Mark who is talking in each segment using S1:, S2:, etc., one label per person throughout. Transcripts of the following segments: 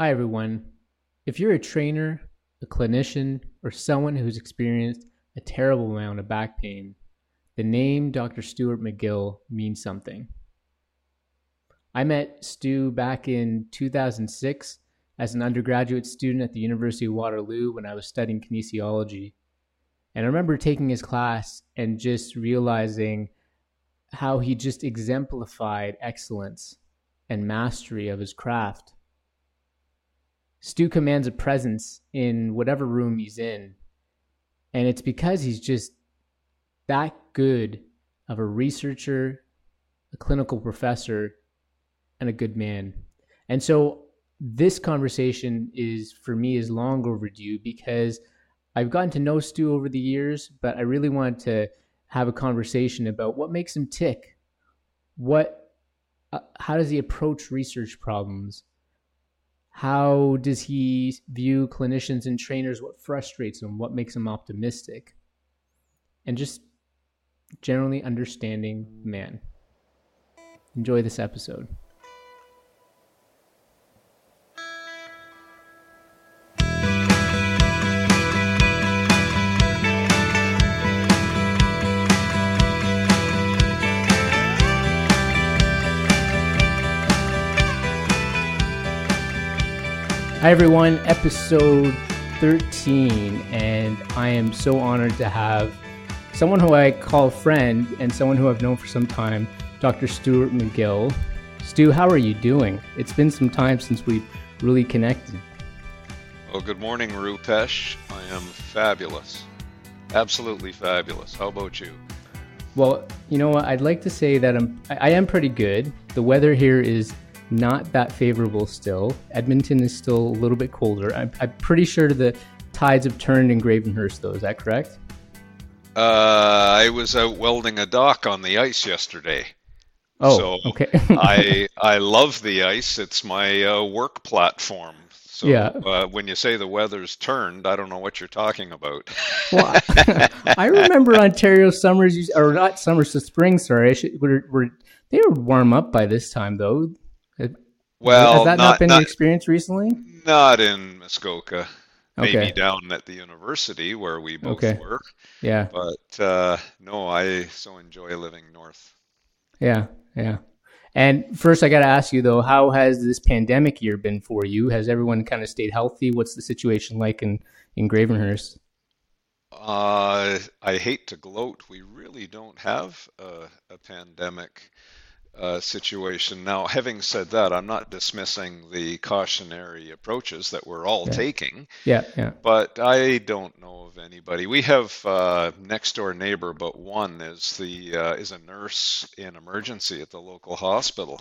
S1: Hi, everyone. If you're a trainer, a clinician, or someone who's experienced a terrible amount of back pain, the name Dr. Stuart McGill means something. I met Stu back in 2006 as an undergraduate student at the University of Waterloo when I was studying kinesiology. And I remember taking his class and just realizing how he just exemplified excellence and mastery of his craft. Stu commands a presence in whatever room he's in. And it's because he's just that good of a researcher, a clinical professor, and a good man. And so this conversation is for me is long overdue because I've gotten to know Stu over the years, but I really want to have a conversation about what makes him tick. What uh, how does he approach research problems? How does he view clinicians and trainers? What frustrates him? What makes him optimistic? And just generally understanding man. Enjoy this episode. Hi, everyone. Episode 13. And I am so honored to have someone who I call friend and someone who I've known for some time, Dr. Stuart McGill. Stu, how are you doing? It's been some time since we really connected.
S2: Well, good morning, Rupesh. I am fabulous. Absolutely fabulous. How about you?
S1: Well, you know what? I'd like to say that I'm I am pretty good. The weather here is not that favorable still. Edmonton is still a little bit colder. I'm, I'm pretty sure the tides have turned in Gravenhurst, though. Is that correct?
S2: Uh, I was out welding a dock on the ice yesterday.
S1: Oh,
S2: so
S1: okay.
S2: I I love the ice. It's my uh, work platform. So
S1: Yeah.
S2: uh, when you say the weather's turned, I don't know what you're talking about.
S1: well, I, I remember Ontario summers, or not summers, the spring. Sorry, I should, were, were they were warm up by this time though.
S2: Well,
S1: has that not,
S2: not
S1: been your
S2: not,
S1: experience recently?
S2: not in Muskoka. Maybe down at the university where we both
S1: Okay.
S2: were.
S1: Yeah,
S2: But uh, no, I so enjoy living north.
S1: yeah, yeah. And first, I got to ask you though, how has this pandemic year been for you? Has everyone kind of stayed healthy? What's the situation like in in Gravenhurst?
S2: Uh, I hate to gloat. We really don't have a, a pandemic uh, situation. Now, having said that, I'm not dismissing the cautionary approaches that we're all
S1: Yeah.
S2: taking,
S1: Yeah, yeah,
S2: but I don't know of anybody. We have uh, next door neighbor, but one is the uh, is a nurse in emergency at the local hospital.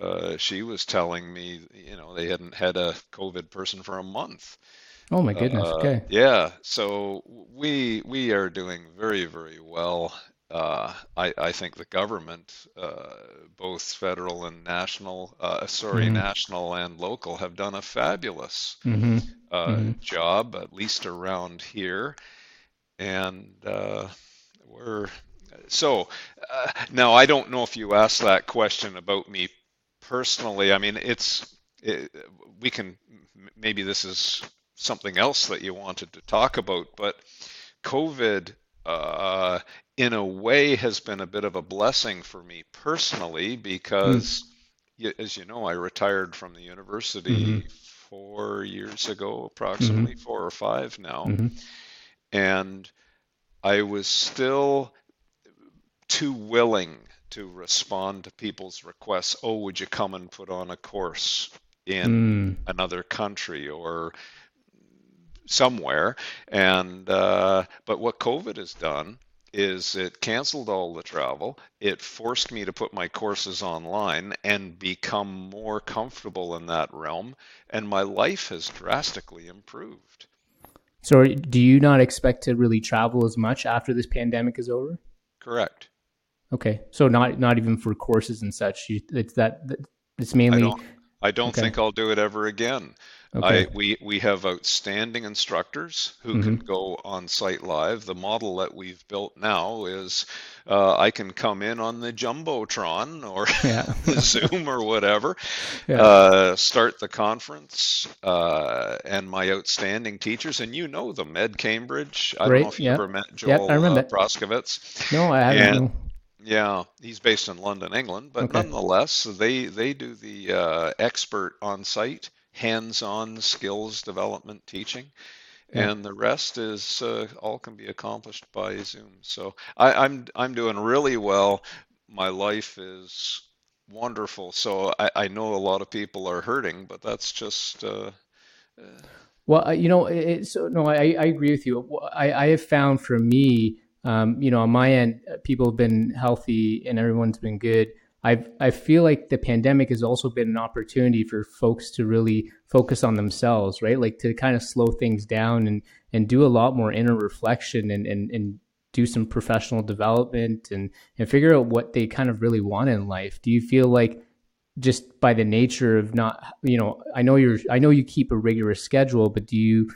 S2: Uh, she was telling me, you know, they hadn't had a COVID person for a month.
S1: Oh my goodness.
S2: Uh,
S1: okay.
S2: yeah, so we we are doing very, very well. Uh, I, I think the government, uh, both federal and national, uh, sorry,
S1: Mhm.
S2: national and local, have done a fabulous
S1: Mm-hmm.
S2: uh,
S1: Mhm.
S2: job, at least around here. And uh, we're so uh, now I don't know if you asked that question about me personally. I mean, it's it, we can maybe this is something else that you wanted to talk about, but COVID, uh, in a way, has been a bit of a blessing for me personally because, y- as you know, I retired from the university
S1: Mhm.
S2: four years ago, approximately four or five now,
S1: Mhm.
S2: and I was still too willing to respond to people's requests. Oh, would you come and put on a course in
S1: Mm.
S2: another country or somewhere? And uh, but what COVID has done is it canceled all the travel. It forced me to put my courses online and become more comfortable in that realm, and my life has drastically improved.
S1: So, do you not expect to really travel as much after this pandemic is over?
S2: Correct.
S1: Okay, so not not even for courses and such. You, it's that it's
S2: I
S1: mainly
S2: don't. I don't
S1: Okay.
S2: think I'll do it ever again.
S1: Okay.
S2: I we we have outstanding instructors who can
S1: hmm
S2: go on site live. The model that we've built now is uh, I can come in on the jumbotron or
S1: Yeah.
S2: Zoom or whatever,
S1: Yeah.
S2: uh, start the conference, uh, and my outstanding teachers, and you know them, Ed Cambridge. I don't know if you
S1: Yeah.
S2: ever met. Joel
S1: I
S2: uh,
S1: remember.
S2: Proskowitz.
S1: No, I haven't.
S2: And yeah, he's based in London, England, but
S1: Okay.
S2: nonetheless, they they do the uh, expert on site, hands-on skills development teaching,
S1: Yeah.
S2: and the rest is uh, all can be accomplished by Zoom. So I, I'm I'm doing really well. My life is wonderful. So I, I know a lot of people are hurting, but that's just uh, uh,
S1: Well, you know, it, it- so no, I, I agree with you. I, I have found for me, um, you know, on my end, uh, people have been healthy and everyone's been good. I've, I feel like the pandemic has also been an opportunity for folks to really focus on themselves, right? Like to kind of slow things down and, and do a lot more inner reflection and, and, and do some professional development and, and figure out what they kind of really want in life. Do you feel like just by the nature of not you know i know you're i know you keep a rigorous schedule but do you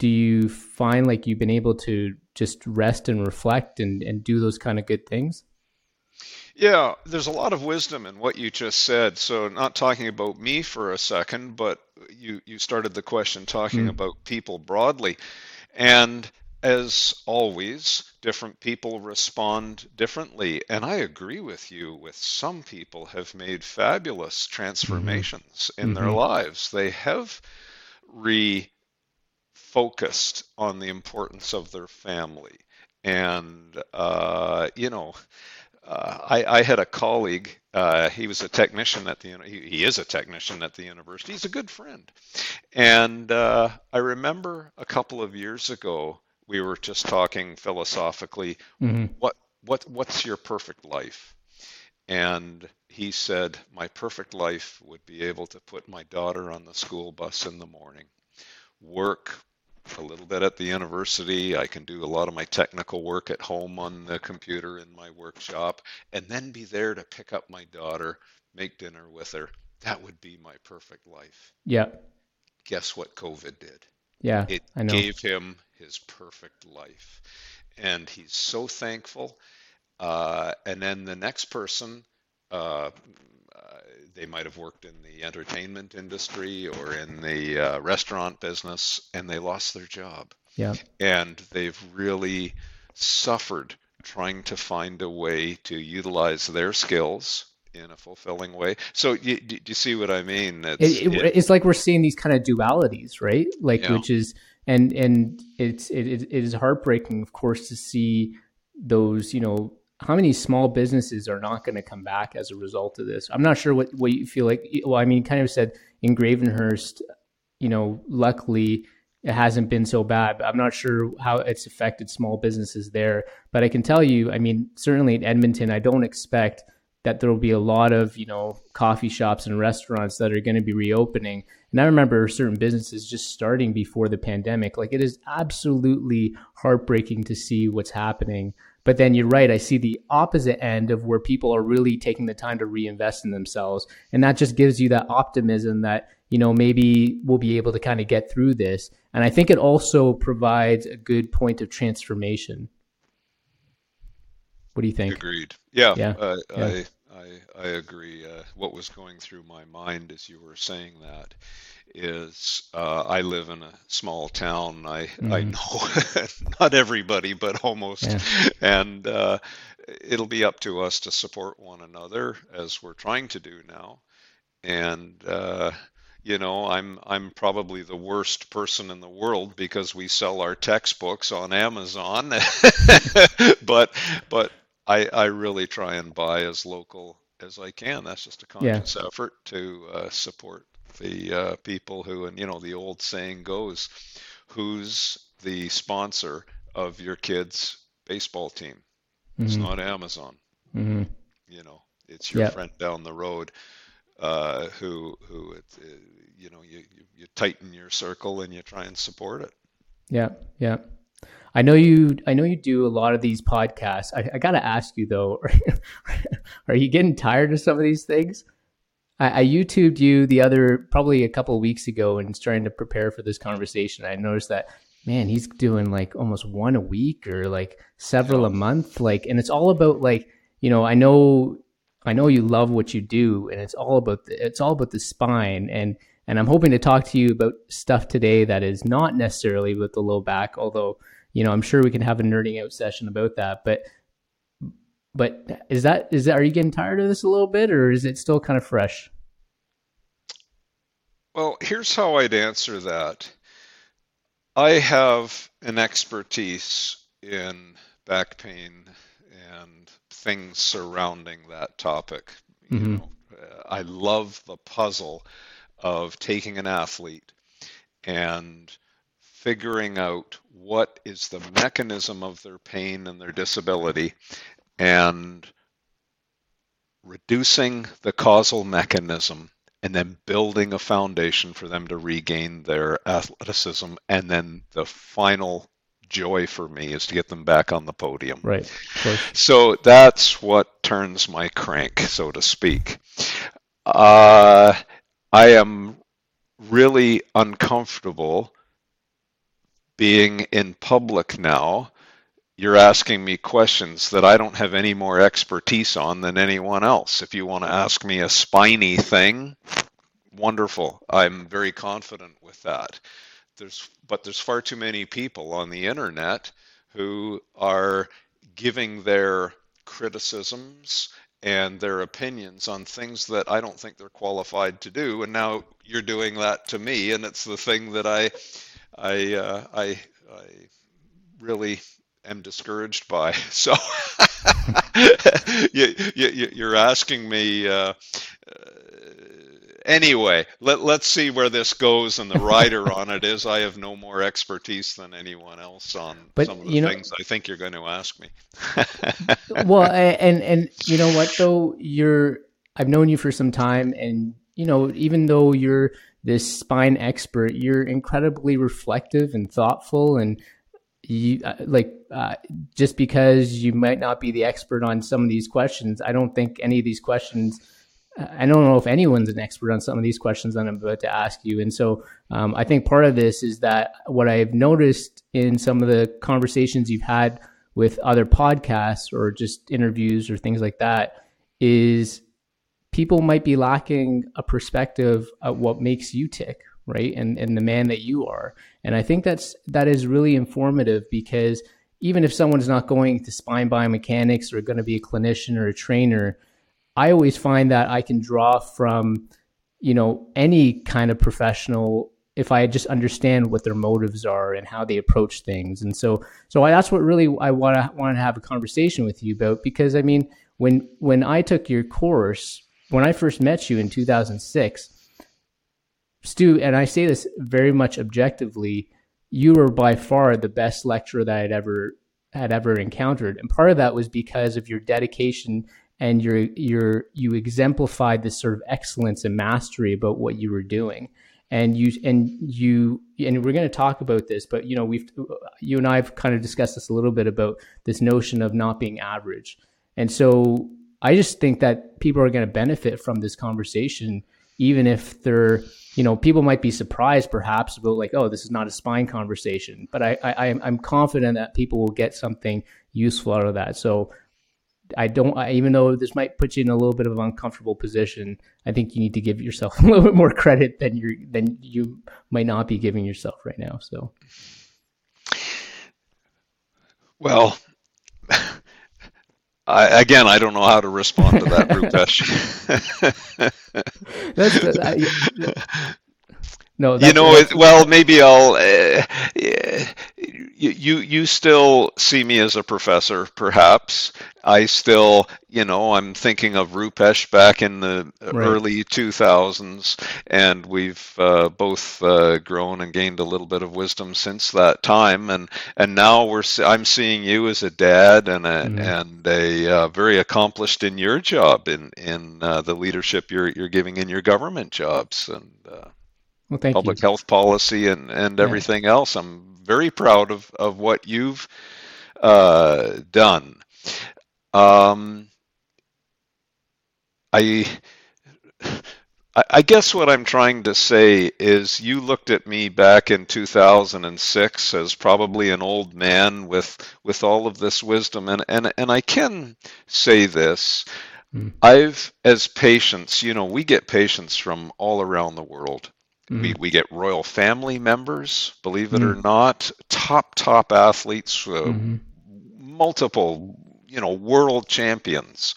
S1: do you find like you've been able to just rest and reflect and and do those kind of good things
S2: Yeah, there's a lot of wisdom in what you just said. So, not talking about me for a second, but you you started the question talking
S1: mm.
S2: about people broadly. And as always, different people respond differently. And I agree with you with some people have made fabulous
S1: hmm
S2: transformations in their
S1: hmm
S2: lives. They have refocused on the importance of their family. And uh, you know, uh, I, I had a colleague. Uh, he was a technician at the. He, he is a technician at the university. He's a good friend, and uh, I remember a couple of years ago we were just talking philosophically.
S1: hmm
S2: What what what's your perfect life? And he said, my perfect life would be able to put my daughter on the school bus in the morning, work a little bit at the university. I can do a lot of my technical work at home on the computer in my workshop, and then be there to pick up my daughter, make dinner with her. That would be my perfect life.
S1: yeah
S2: Guess what COVID did?
S1: yeah
S2: It
S1: i know
S2: gave him his perfect life. And he's so thankful. Uh, and then the next person, uh, uh, they might have worked in the entertainment industry or in the uh, restaurant business, and they lost their job.
S1: yeah
S2: And they've really suffered trying to find a way to utilize their skills in a fulfilling way. So, you, do you see what I mean?
S1: it,
S2: It's
S1: it,
S2: it,
S1: it's like we're seeing these kind of dualities right like
S2: yeah,
S1: which is and and it's it, it it is heartbreaking of course to see those you know how many small businesses are not going to come back as a result of this? I'm not sure what what you feel like well i mean kind of said in gravenhurst you know luckily it hasn't been so bad but i'm not sure how it's affected small businesses there. But i can tell you i mean certainly in edmonton i don't expect that there will be a lot of you know coffee shops and restaurants that are going to be reopening. And i remember certain businesses just starting before the pandemic. Like it is absolutely heartbreaking to see what's happening but then you're right i see the opposite end of where people are really taking the time to reinvest in themselves. And that just gives you that optimism that you know maybe we'll be able to kind of get through this. And i think it also provides a good point of transformation. What do you think?
S2: Agreed. Yeah,
S1: yeah.
S2: Uh,
S1: yeah.
S2: I I I agree. Uh, what was going through my mind as you were saying that is uh, I live in a small town. I I
S1: hmm
S2: know not everybody, but almost,
S1: yeah
S2: and uh, it'll be up to us to support one another as we're trying to do now. And uh, you know, I'm I'm probably the worst person in the world because we sell our textbooks on Amazon, but but I I really try and buy as local as I can. That's just a
S1: yeah
S2: conscious effort to uh, support the uh, people who, and you know, the old saying goes, who's the sponsor of your kid's baseball team? It's
S1: hmm
S2: not Amazon,
S1: hmm
S2: you know, it's your
S1: yeah
S2: friend down the road uh, who who it, you know you, you you tighten your circle and you try and support it.
S1: yeah yeah I know you. I know you do a lot of these podcasts. I, I got to ask you though, are you getting tired of some of these things? I, I YouTubed you the other probably a couple of weeks ago and trying to prepare for this conversation. I noticed that man, he's doing like almost one a week or like several a month. Like, and it's all about like, you know, I know, I know you love what you do, and it's all about the, it's all about the spine and. And I'm hoping to talk to you about stuff today that is not necessarily with the low back, although you know I'm sure we can have a nerding out session about that. But but is that is that are you getting tired of this a little bit, or is it still kind of fresh?
S2: Well, here's how I'd answer that. I have an expertise in back pain and things surrounding that topic. Mm-hmm. You know, I love the puzzle of taking an athlete and figuring out what is the mechanism of their pain and their disability and reducing the causal mechanism and then building a foundation for them to regain their athleticism. And then the final joy for me is to get them back on the podium.
S1: Right.
S2: So that's what turns my crank, so to speak. Uh, I am really uncomfortable being in public now you're asking me questions that I don't have any more expertise on than anyone else. If you want to ask me a spiny thing, wonderful. I'm very confident with that. There's but there's far too many people on the internet who are giving their criticisms and their opinions on things that I don't think they're qualified to do. And now you're doing that to me, and it's the thing that I, I, uh, I, I really am discouraged by. So you, you, you're asking me. Uh, uh, anyway, let, let's see where this goes. And the writer on it is I have no more expertise than anyone else on but, some of the things know, I think you're going to ask me.
S1: well, and and you know what though, you're I've known you for some time, and you know even though you're this spine expert, you're incredibly reflective and thoughtful and you uh, like uh, just because you might not be the expert on some of these questions i don't think any of these questions uh, i don't know if anyone's an expert on some of these questions that i'm about to ask you. And so um, i think part of this is that what i've noticed in some of the conversations you've had with other podcasts or just interviews or things like that is people might be lacking a perspective of what makes you tick right? And and the man that you are. And I think that's that is really informative because even if someone's not going to spine biomechanics or going to be a clinician or a trainer, I always find that I can draw from you know any kind of professional if I just understand what their motives are and how they approach things. And so so I, that's what really I want to want to have a conversation with you about because I mean when when I took your course when I first met you in 2006 Stu, and I say this very much objectively, you were by far the best lecturer that I'd ever had ever encountered, and part of that was because of your dedication and your your you exemplified this sort of excellence and mastery about what you were doing. And you and you and we're going to talk about this but you know we've you and I've kind of discussed this a little bit about this notion of not being average. And so I just think that people are going to benefit from this conversation even if they're you know, people might be surprised perhaps about like, oh, this is not a spine conversation, but I, I I'm confident that people will get something useful out of that. So I don't, I, even though this might put you in a little bit of an uncomfortable position, I think you need to give yourself a little bit more credit than you're, than you might not be giving yourself right now. So,
S2: well, I, again, I don't know how to respond to that, Rupesh. That's. I, no, you know, it, well, maybe I'll. Uh, you you still see me as a professor, perhaps. I still, you know, I'm thinking of Rupesh back in the right. early 2000s, and we've uh, both uh, grown and gained a little bit of wisdom since that time. And and now we're I'm seeing you as a dad and a mm-hmm. and a uh, very accomplished in your job in in uh, the leadership you're you're giving in your government jobs and. Well, public you. health policy and, and everything else. I'm very proud of, of what you've uh, done. Um, I I guess what I'm trying to say is you looked at me back in 2006 as probably an old man with with all of this wisdom and and and I can say this mm. I've as patients you know we get patients from all around the world mm. we we get royal family members believe it mm. or not top top athletes uh, mm-hmm. multiple you know world champions,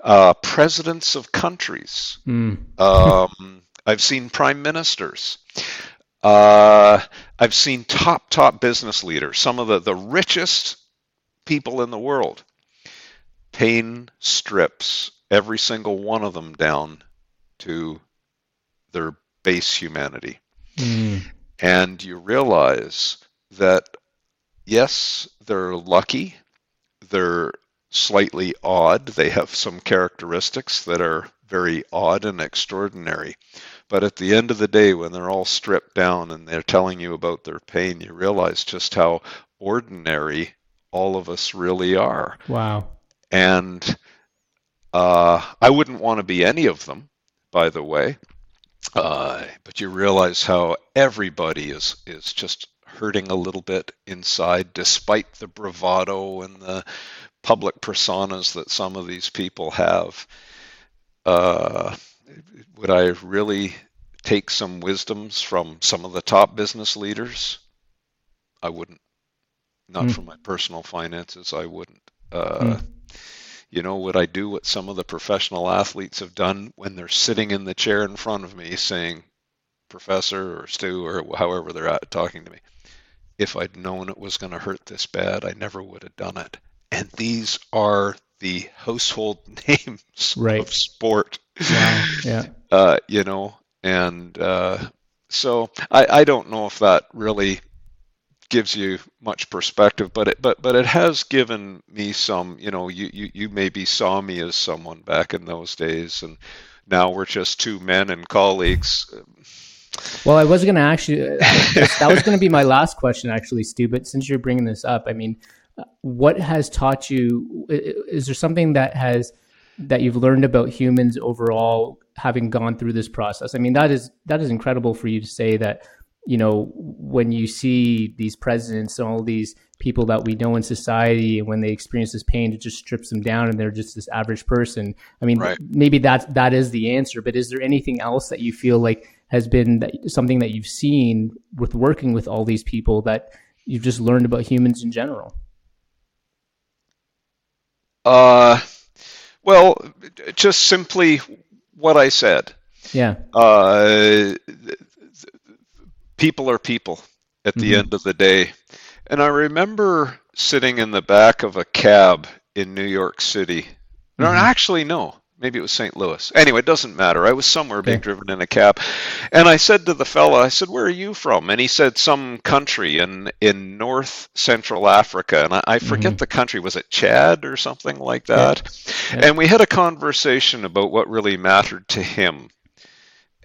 S2: uh, presidents of countries. Mm. um, I've seen prime ministers. Uh, I've seen top top business leaders, some of the, the richest people in the world. Pain strips every single one of them down to their base humanity. Mm. And you realize that, yes, they're lucky, they're slightly odd. They have some characteristics that are very odd and extraordinary. But at the end of the day, when they're all stripped down and they're telling you about their pain, you realize just how ordinary all of us really are.
S1: Wow.
S2: And uh, I wouldn't want to be any of them, by the way. Uh, but you realize how everybody is is just hurting a little bit inside, despite the bravado and the public personas that some of these people have. Uh, would I really take some wisdoms from some of the top business leaders? I wouldn't. Not mm. for my personal finances, I wouldn't. Uh, mm. You know, would I do what some of the professional athletes have done when they're sitting in the chair in front of me saying, Professor or Stu or however they're at, talking to me? If I'd known it was going to hurt this bad, I never would have done it and these are the household names
S1: right.
S2: of sport.
S1: Wow. Yeah.
S2: Uh, you know, and uh, so I, I don't know if that really gives you much perspective, but it but but it has given me some. You know, you you, you maybe saw me as someone back in those days, and now we're just two men and colleagues.
S1: Well, I was going to actually, uh, that was going to be my last question, actually, Stu. But since you're bringing this up, I mean, uh, what has taught you is there something that has that you've learned about humans overall having gone through this process i mean that is that is incredible for you to say that you know when you see these presidents and all these people that we know in society and when they experience this pain it just strips them down and they're just this average person i mean right. maybe that that is the answer but is there anything else that you feel like has been that, something that you've seen with working with all these people that you've just learned about humans in general
S2: uh, well, just simply what I said.
S1: Yeah.
S2: Uh, people are people at the mm-hmm. end of the day. And I remember sitting in the back of a cab in New York City. Mm-hmm. No, actually, no. Maybe it was St. Louis. Anyway, it doesn't matter. I was somewhere okay. being driven in a cab. And I said to the fella, I said, Where are you from? And he said, Some country in, in North Central Africa. And I, I forget mm-hmm. the country. Was it Chad or something like that? Yeah. Yeah. And we had a conversation about what really mattered to him.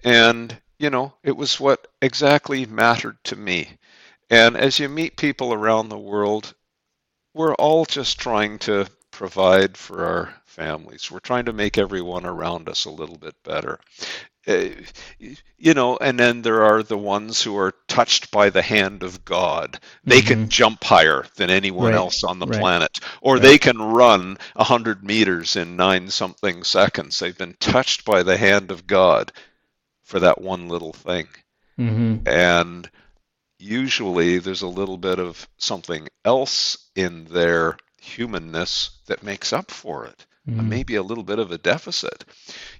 S2: And, you know, it was what exactly mattered to me. And as you meet people around the world, we're all just trying to provide for our families. We're trying to make everyone around us a little bit better. Uh, you know, and then there are the ones who are touched by the hand of God. They mm-hmm. can jump higher than anyone right. else on the right. planet, or right. they can run 100 meters in nine something seconds. They've been touched by the hand of God for that one little thing. Mm-hmm. And usually there's a little bit of something else in their humanness that makes up for it mm. maybe a little bit of a deficit.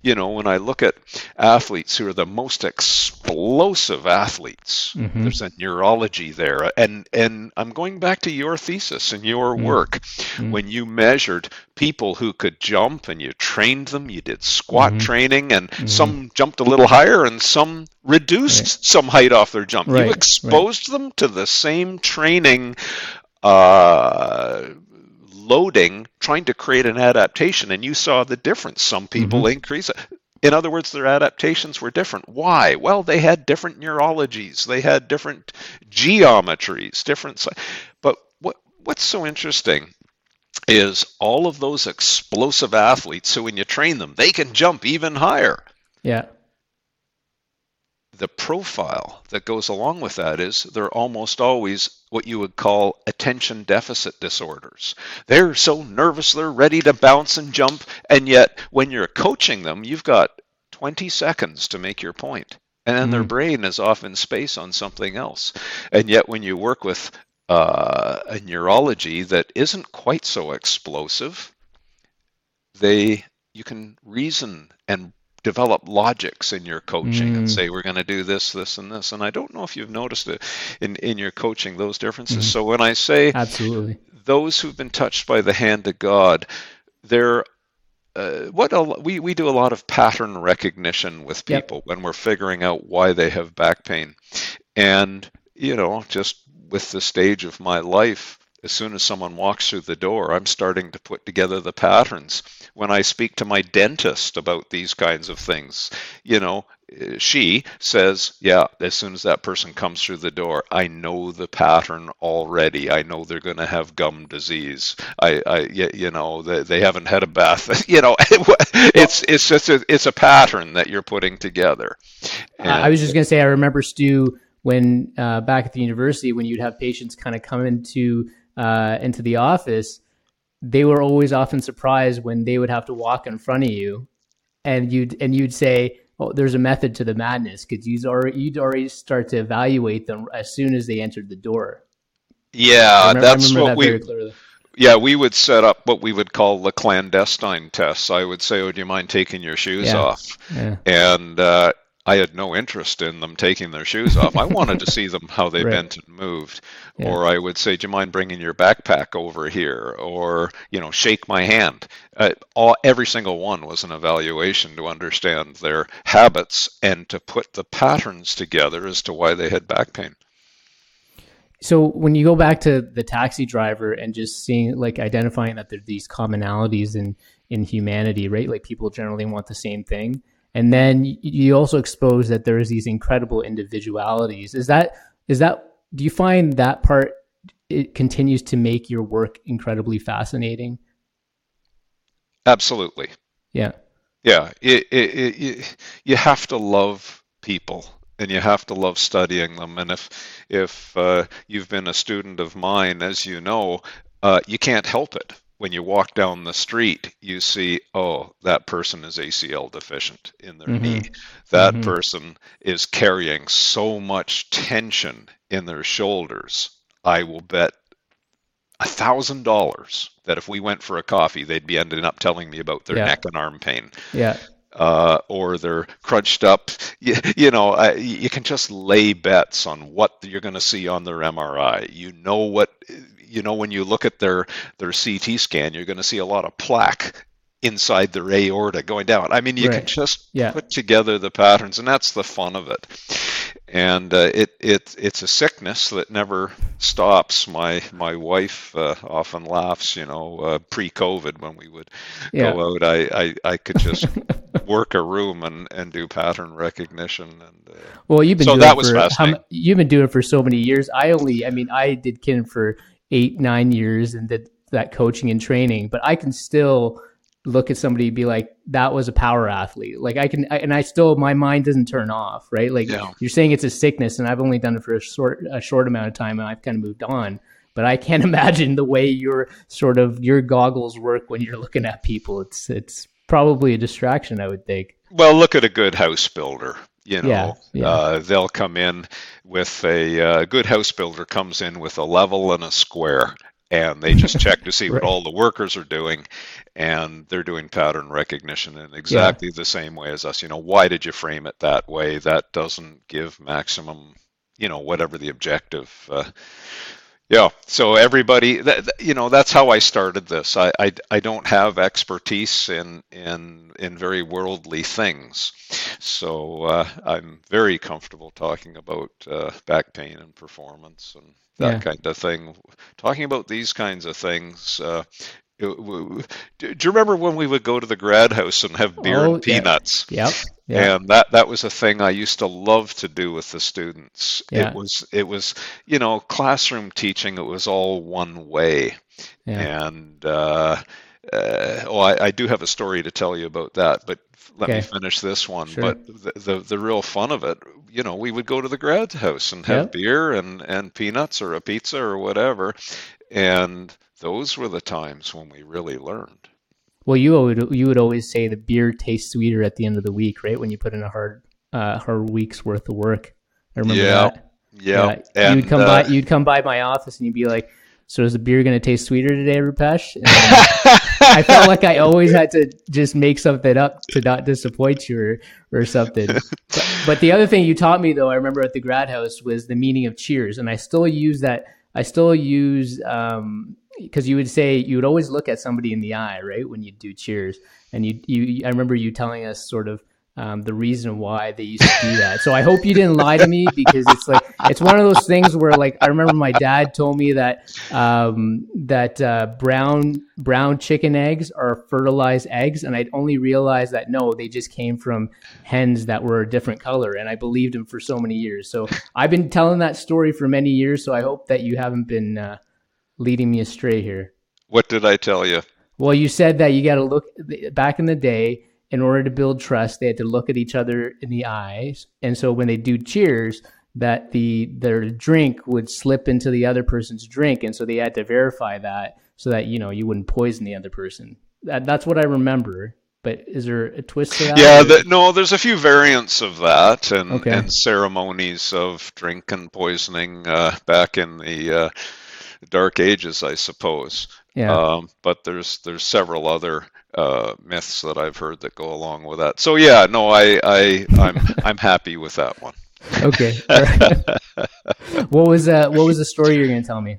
S2: You know, when I look at athletes who are the most explosive athletes, mm-hmm. there's a neurology there. And and I'm going back to your thesis and your mm. work mm. when you measured people who could jump and you trained them, you did squat mm-hmm. training and mm-hmm. some jumped a little higher and some reduced right. some height off their jump. Right. You exposed right. them to the same training uh, loading, trying to create an adaptation, and you saw the difference. Some people mm-hmm. increase. In other words, their adaptations were different. Why? Well, they had different neurologies, they had different geometries, different. But what what's so interesting is all of those explosive athletes who, when you train them, they can jump even higher.
S1: Yeah.
S2: The profile that goes along with that is they're almost always what you would call attention deficit disorders. They're so nervous, they're ready to bounce and jump, and yet when you're coaching them, you've got 20 seconds to make your point. And then mm their brain is off in space on something else. And yet, when you work with uh, a neurology that isn't quite so explosive, they you can reason and develop logics in your coaching mm. and say we're going to do this this and this and i don't know if you've noticed it in in your coaching those differences mm. so when i say
S1: absolutely
S2: those who've been touched by the hand of god they're uh, what a, we we do a lot of pattern recognition with people yep. when we're figuring out why they have back pain and you know just with the stage of my life as soon as someone walks through the door, I'm starting to put together the patterns. When I speak to my dentist about these kinds of things, you know, she says, Yeah, as soon as that person comes through the door, I know the pattern already. I know they're going to have gum disease. I, I you know, they, they haven't had a bath. you know, it's, it's just a, it's a pattern that you're putting together.
S1: And, I was just going to say, I remember Stu when uh, back at the university when you'd have patients kind of come into uh, into the office, they were always often surprised when they would have to walk in front of you, and you'd and you'd say, "Oh, there's a method to the madness," because you'd already you'd already start to evaluate them as soon as they entered the door.
S2: Yeah, remember, that's what that we. Yeah, we would set up what we would call the clandestine tests. I would say, "Would you mind taking your shoes yeah. off?" Yeah. And uh, I had no interest in them taking their shoes off. I wanted to see them how they right. bent and moved. Yeah. Or I would say, "Do you mind bringing your backpack over here?" Or you know, shake my hand. Uh, all every single one was an evaluation to understand their habits and to put the patterns together as to why they had back pain.
S1: So when you go back to the taxi driver and just seeing like identifying that there are these commonalities in in humanity, right? Like people generally want the same thing and then you also expose that there's these incredible individualities. Is that is that do you find that part it continues to make your work incredibly fascinating?
S2: Absolutely.
S1: Yeah.
S2: Yeah. It, it, it, you have to love people and you have to love studying them. And if if uh, you've been a student of mine as you know uh, you can't help it when you walk down the street, you see, oh, that person is ACL deficient in their mm-hmm. knee. That mm-hmm. person is carrying so much tension in their shoulders. I will bet a thousand dollars that if we went for a coffee, they'd be ending up telling me about their yeah. neck and arm pain.
S1: Yeah.
S2: Uh, or they're crunched up. You, you know, uh, you can just lay bets on what you're going to see on their MRI. You know what you know when you look at their their CT scan, you're going to see a lot of plaque inside their aorta going down. I mean, you right. can just yeah. put together the patterns, and that's the fun of it. And uh, it it it's a sickness that never stops. My my wife uh, often laughs. You know, uh, pre-COVID when we would yeah. go out, I, I I could just work a room and and do pattern recognition. And uh,
S1: well, you've been so doing that was for, how, you've been doing it for so many years. I only, I mean, I did kin for eight nine years and did that coaching and training, but I can still look at somebody and be like, that was a power athlete. Like I can, I, and I still, my mind doesn't turn off, right? Like yeah. you're saying it's a sickness and I've only done it for a short, a short amount of time and I've kind of moved on, but I can't imagine the way your sort of, your goggles work when you're looking at people. It's, it's probably a distraction, I would think.
S2: Well, look at a good house builder. You know, yeah, yeah. Uh, they'll come in with a uh, good house builder comes in with a level and a square, and they just check to see right. what all the workers are doing, and they're doing pattern recognition in exactly yeah. the same way as us. You know, why did you frame it that way? That doesn't give maximum, you know, whatever the objective. Uh, yeah. So everybody, that, you know, that's how I started this. I, I, I don't have expertise in in in very worldly things, so uh, I'm very comfortable talking about uh, back pain and performance and that yeah. kind of thing. Talking about these kinds of things. Uh, do you remember when we would go to the grad house and have beer oh, and peanuts?
S1: Yeah. Yep.
S2: Yeah. And that that was a thing I used to love to do with the students. Yeah. It was it was you know classroom teaching. It was all one way, yeah. and uh, uh, oh, I, I, do have a story to tell you about that, but let
S1: okay.
S2: me finish this one.
S1: Sure.
S2: But the, the, the real fun of it, you know, we would go to the grad house and have yep. beer and and peanuts or a pizza or whatever, and those were the times when we really learned.
S1: Well, you would you would always say the beer tastes sweeter at the end of the week, right? When you put in a hard uh, hard week's worth of work. I remember
S2: yeah.
S1: that.
S2: Yeah,
S1: yeah. you'd come uh, by you'd come by my office and you'd be like, "So is the beer going to taste sweeter today, Rupesh?" I felt like I always had to just make something up to not disappoint you or, or something. But, but the other thing you taught me, though, I remember at the grad house was the meaning of cheers, and I still use that. I still use um, because you would say you would always look at somebody in the eye, right, when you do cheers, and you you. I remember you telling us sort of um, the reason why they used to do that. So I hope you didn't lie to me because it's like it's one of those things where like I remember my dad told me that um, that uh, brown brown chicken eggs are fertilized eggs, and I'd only realized that no, they just came from hens that were a different color, and I believed him for so many years. So I've been telling that story for many years. So I hope that you haven't been uh, leading me astray here.
S2: What did I tell you?
S1: Well, you said that you got to look back in the day in order to build trust, they had to look at each other in the eyes. And so when they do cheers, that the their drink would slip into the other person's drink, and so they had to verify that so that you know you wouldn't poison the other person. That, that's what I remember. But is there a twist to that?
S2: Yeah, the, no. There's a few variants of that, and, okay. and ceremonies of drink and poisoning uh, back in the uh, Dark Ages, I suppose.
S1: Yeah.
S2: Um, but there's there's several other uh, myths that I've heard that go along with that. So yeah, no, I, I I'm I'm happy with that one.
S1: Okay. what was uh, what was the story you're going to tell me? You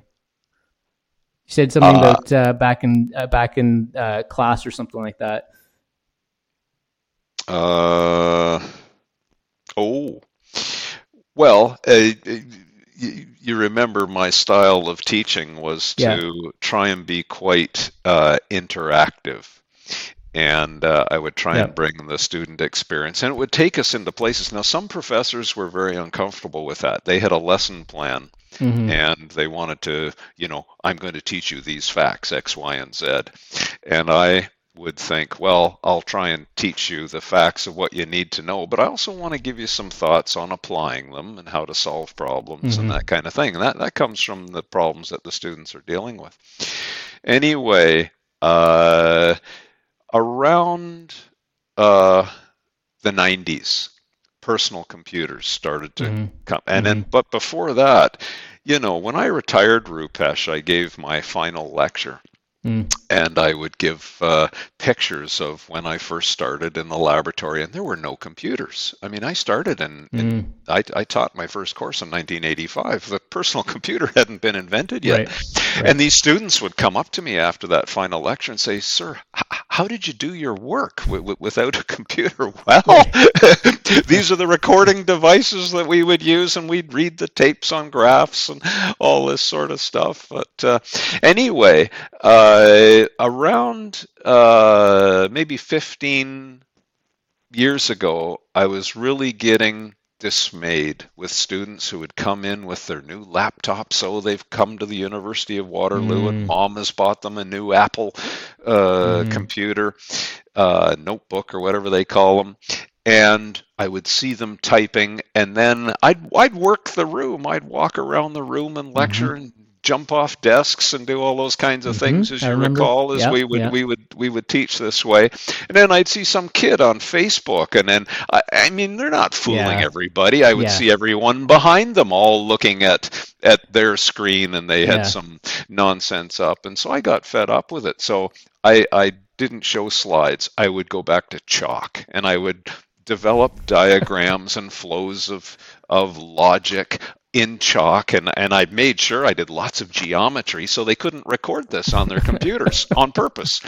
S1: said something uh, about uh, back in uh, back in uh, class or something like that.
S2: Uh oh, well, uh, you, you, remember my style of teaching was to yeah. try and be quite uh, interactive and uh, I would try and bring the student experience, and it would take us into places. Now, some professors were very uncomfortable with that. They had a lesson plan, mm-hmm. and they wanted to, you know, I'm going to teach you these facts, X, Y, and Z, and I would think, well, I'll try and teach you the facts of what you need to know, but I also want to give you some thoughts on applying them and how to solve problems mm-hmm. and that kind of thing. And that, that comes from the problems that the students are dealing with. Anyway, uh, around uh, the 90s, personal computers started to mm-hmm. come. And mm-hmm. then, but before that, you know, when I retired, Rupesh, I gave my final lecture. Mm. And I would give uh, pictures of when I first started in the laboratory, and there were no computers. I mean, I started and mm. I, I, taught my first course in 1985. The personal computer hadn't been invented yet. Right. Right. And these students would come up to me after that final lecture and say, Sir, how did you do your work w- w- without a computer? Well, these are the recording devices that we would use, and we'd read the tapes on graphs and all this sort of stuff. But uh, anyway, uh, around uh, maybe 15 years ago, I was really getting dismayed with students who would come in with their new laptops. Oh, they've come to the University of Waterloo mm. and mom has bought them a new Apple uh, mm. computer, uh, notebook, or whatever they call them. And I would see them typing, and then I'd I'd work the room. I'd walk around the room and lecture mm-hmm. and jump off desks and do all those kinds of mm-hmm. things as you recall as we would we would we would teach this way. And then i'd see some kid on facebook and then i, I mean they're not fooling yeah. everybody. I would see everyone behind them all looking at at their screen and they had some nonsense up. And so i got fed up with it. So i i didn't show slides. I would go back to chalk and i would develop diagrams and flows of of logic in chalk and, and I made sure I did lots of geometry so they couldn't record this on their computers on purpose.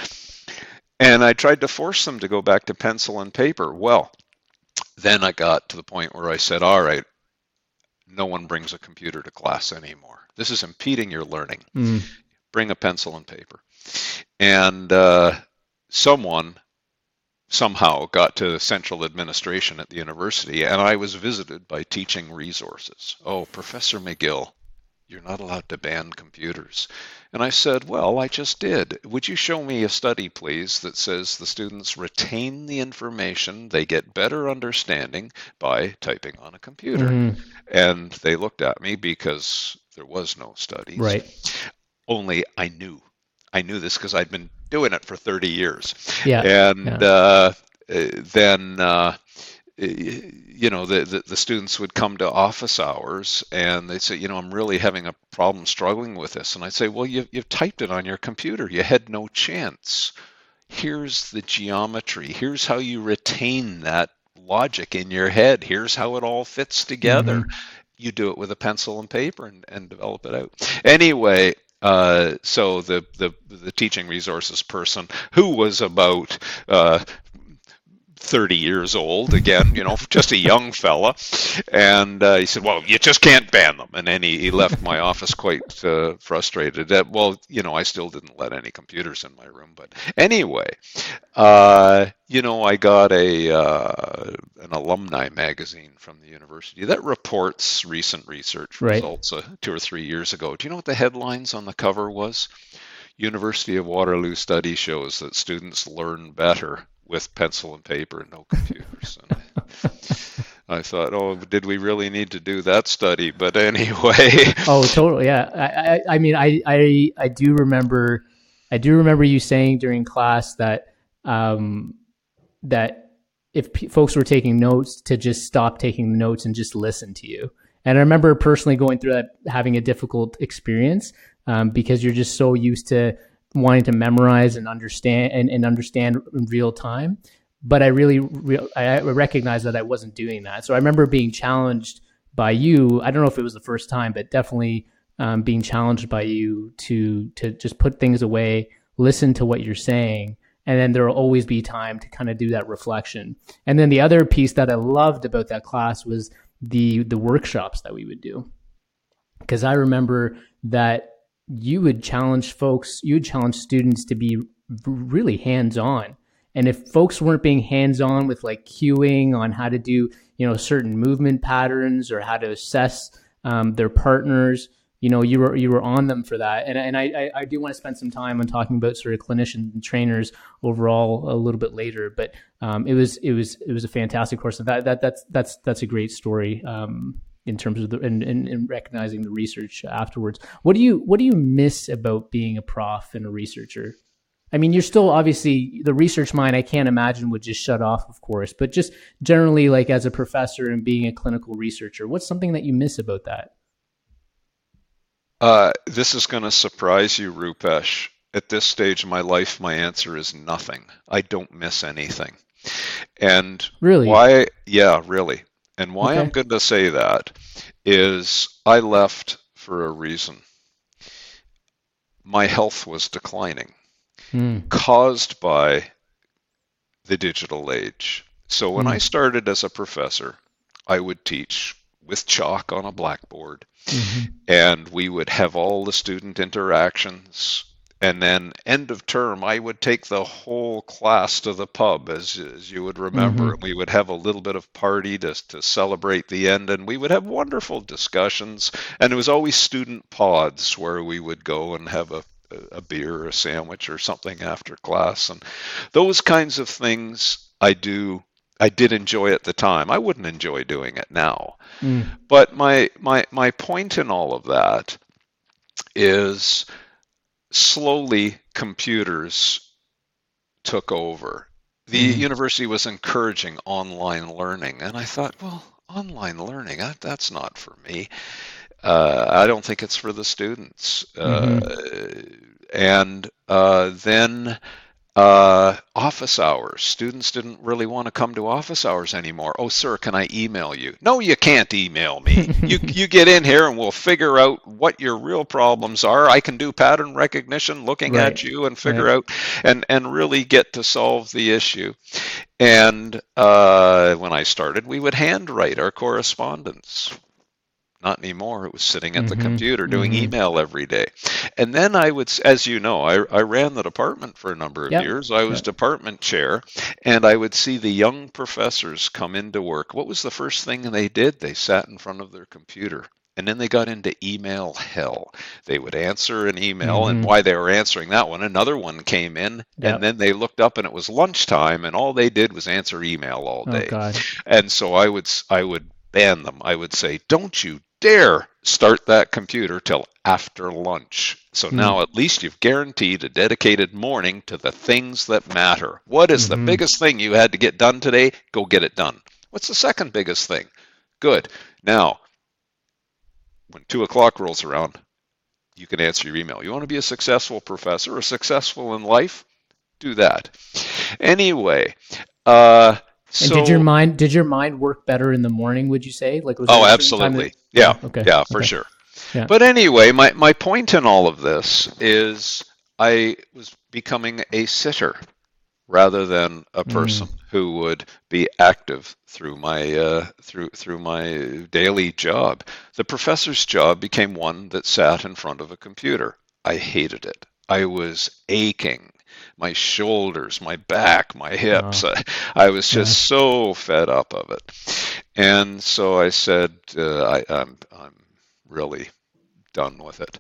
S2: And I tried to force them to go back to pencil and paper. Well, then I got to the point where I said, all right, no one brings a computer to class anymore. This is impeding your learning. Mm. Bring a pencil and paper. And uh, someone somehow got to central administration at the university, and I was visited by teaching resources. Oh, Professor McGill, you're not allowed to ban computers. And I said, Well, I just did. Would you show me a study, please, that says the students retain the information, they get better understanding by typing on a computer? Mm-hmm. And they looked at me because there was no study.
S1: Right.
S2: Only I knew. I knew this because I'd been doing it for 30 years.
S1: Yeah.
S2: And
S1: yeah.
S2: Uh, then. Uh, you know the, the, the students would come to office hours and they'd say you know i'm really having a problem struggling with this and i'd say well you, you've typed it on your computer you had no chance here's the geometry here's how you retain that logic in your head here's how it all fits together mm-hmm. you do it with a pencil and paper and, and develop it out anyway uh, so the, the the teaching resources person who was about uh, 30 years old again you know just a young fella. And uh, he said well you just can't ban them. And then he, he left my office quite uh, frustrated. That well you know i still didn't let any computers in my room but anyway uh, you know i got a uh, an alumni magazine from the university that reports recent research
S1: right.
S2: results uh, two or three years ago. Do you know what the headlines on the cover was? University of Waterloo study shows that students learn better with pencil and paper and no computers. I, thought, oh, did we really need to do that study? But anyway.
S1: oh, totally. Yeah. I, I, I mean, I, I, I do remember, I do remember you saying during class that, um, that if p- folks were taking notes, to just stop taking notes and just listen to you. And I remember personally going through that, having a difficult experience um, because you're just so used to wanting to memorize and understand and, and understand in real time. But I really, re- I recognize that I wasn't doing that. So I remember being challenged by you. I don't know if it was the first time, but definitely um, being challenged by you to to just put things away, listen to what you're saying, and then there will always be time to kind of do that reflection. And then the other piece that I loved about that class was the the workshops that we would do, because I remember that you would challenge folks, you would challenge students to be really hands on. And if folks weren't being hands on with like cueing on how to do, you know, certain movement patterns or how to assess um, their partners, you know, you were you were on them for that. And and I I do want to spend some time on talking about sort of clinicians and trainers overall a little bit later. But um, it was it was it was a fantastic course. That that that's that's that's a great story. Um, in terms of the and, and, and, recognizing the research afterwards. What do you what do you miss about being a prof and a researcher? I mean, you're still obviously the research mind. I can't imagine would just shut off, of course. But just generally, like as a professor and being a clinical researcher, what's something that you miss about that?
S2: Uh, this is going to surprise you, Rupesh. At this stage of my life, my answer is nothing. I don't miss anything. And
S1: really,
S2: why? Yeah, really. And why okay. I'm going to say that is I left for a reason. My health was declining, mm. caused by the digital age. So when mm. I started as a professor, I would teach with chalk on a blackboard, mm-hmm. and we would have all the student interactions and then end of term i would take the whole class to the pub as, as you would remember mm-hmm. and we would have a little bit of party to, to celebrate the end and we would have wonderful discussions and it was always student pods where we would go and have a, a beer or a sandwich or something after class and those kinds of things i do I did enjoy at the time. I wouldn't enjoy doing it now. Mm. But my my my point in all of that is slowly computers took over. The mm. university was encouraging online learning, and I thought, well, online learning, that, that's not for me. Uh, I don't think it's for the students. Mm-hmm. Uh, and uh, then uh, office hours. Students didn't really want to come to office hours anymore. Oh, sir, can I email you? No, you can't email me. you you get in here and we'll figure out what your real problems are. I can do pattern recognition, looking right. at you, and figure right. out and and really get to solve the issue. And uh, when I started, we would handwrite our correspondence. Not anymore. It was sitting at mm-hmm. the computer doing mm-hmm. email every day. And then I would, as you know, I, I ran the department for a number of yep. years. I was yep. department chair, and I would see the young professors come into work. What was the first thing they did? They sat in front of their computer and then they got into email hell. They would answer an email, mm-hmm. and why they were answering that one, another one came in, yep. and then they looked up and it was lunchtime, and all they did was answer email all oh, day. Oh, and so I would I would ban them. I would say, "Don't you dare start that computer till after lunch." So mm-hmm. now at least you've guaranteed a dedicated morning to the things that matter. What is mm-hmm. the biggest thing you had to get done today? Go get it done. What's the second biggest thing? Good. Now when two o'clock rolls around, you can answer your email. You want to be a successful professor or successful in life? Do that. Anyway, uh,
S1: and did your mind did your mind work better in the morning? Would you say?
S2: Like, oh, absolutely. Yeah, okay. yeah, for okay. sure. Yeah. But anyway, my my point in all of this is I was becoming a sitter rather than a person mm. who would be active through my uh, through through my daily job. The professor's job became one that sat in front of a computer. I hated it. I was aching. My shoulders, my back, my hips. I, I, was just yeah. so fed up of it. And so I said, uh, I, I'm, I'm really done with it.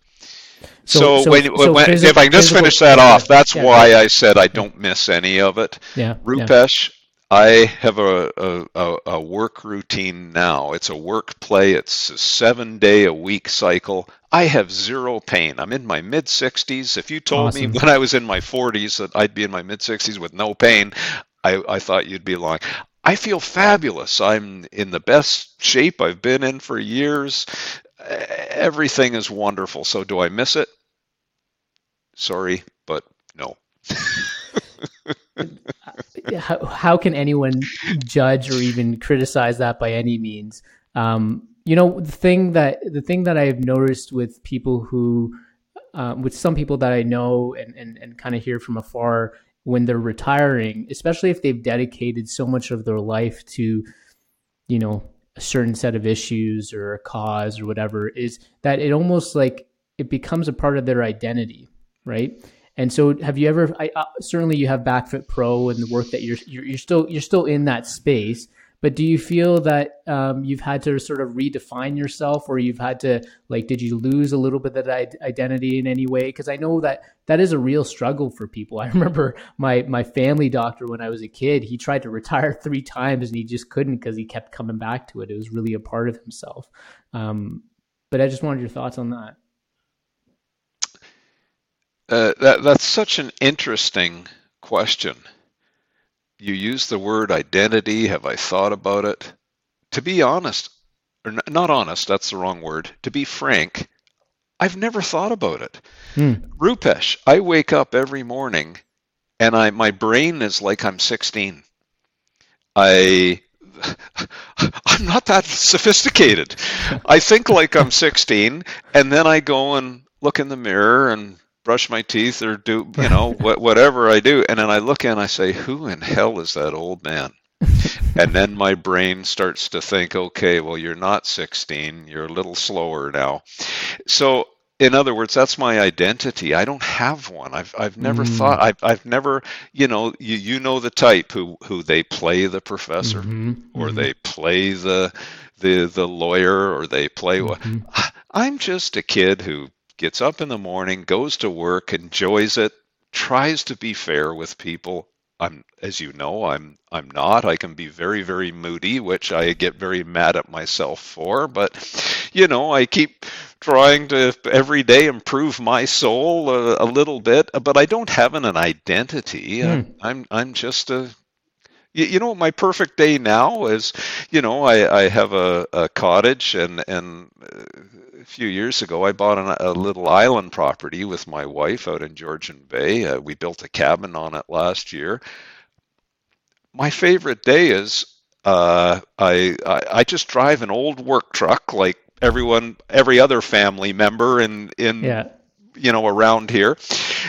S2: So, so, when, so when physical, if I can just finish that off, that's yeah, why yeah. I said I don't miss any of it.
S1: Yeah,
S2: Rupesh, yeah. I have a, a, a, work routine now. It's a work play. It's a seven day a week cycle. I have zero pain. I'm in my mid 60s. If you told awesome. me when I was in my 40s that I'd be in my mid 60s with no pain, I, I thought you'd be lying. I feel fabulous. I'm in the best shape I've been in for years everything is wonderful. So do I miss it? Sorry, but no.
S1: how, how, can anyone judge or even criticize that by any means? Um, you know, the thing that the thing that I've noticed with people who, um, with some people that I know and and, and kind of hear from afar when they're retiring, especially if they've dedicated so much of their life to, you know, a certain set of issues or a cause or whatever is that it almost like it becomes a part of their identity, right? And so, have you ever? I, uh, certainly, you have BackFit Pro and the work that you're, you're, you're still you're still in that space. But do you feel that um, you've had to sort of redefine yourself, or you've had to like, did you lose a little bit of that identity in any way? Because I know that that is a real struggle for people. I remember my my family doctor when I was a kid. He tried to retire three times and he just couldn't because he kept coming back to it. It was really a part of himself. Um, but I just wanted your thoughts on that.
S2: Uh, that that's such an interesting question you use the word identity. Have I thought about it? To be honest, or not honest, that's the wrong word. To be frank, I've never thought about it. Hmm. Rupesh, I wake up every morning and I my brain is like I'm 16. I I'm not that sophisticated. I think like I'm 16 and then I go and look in the mirror and brush my teeth or do you know whatever I do, and then I look and I say, "Who in hell is that old man?" and then my brain starts to think, "Okay, well, you're not 16. You're a little slower now." So in other words, that's my identity. I don't have one. I've I've never mm. thought. I've I've never. You know, you you know the type who who they play the professor, mm-hmm. or mm-hmm. they play the the the lawyer, or they play mm-hmm. what. I'm just a kid who gets up in the morning, goes to work, enjoys it, tries to be fair with people. I'm, as you know, I'm I'm not. I can be very very moody, which I get very mad at myself for. But you know, I keep trying to every day improve my soul a, a little bit. But I don't have an, an identity. Mm. I'm I'm just a you, you, know my perfect day now is you know i, I have a, a cottage and and uh, a few years ago, I bought an, a little island property with my wife out in Georgian Bay. Uh, we built a cabin on it last year. My favorite day is uh, I, I, I just drive an old work truck like everyone, every other family member in in yeah. you know around here.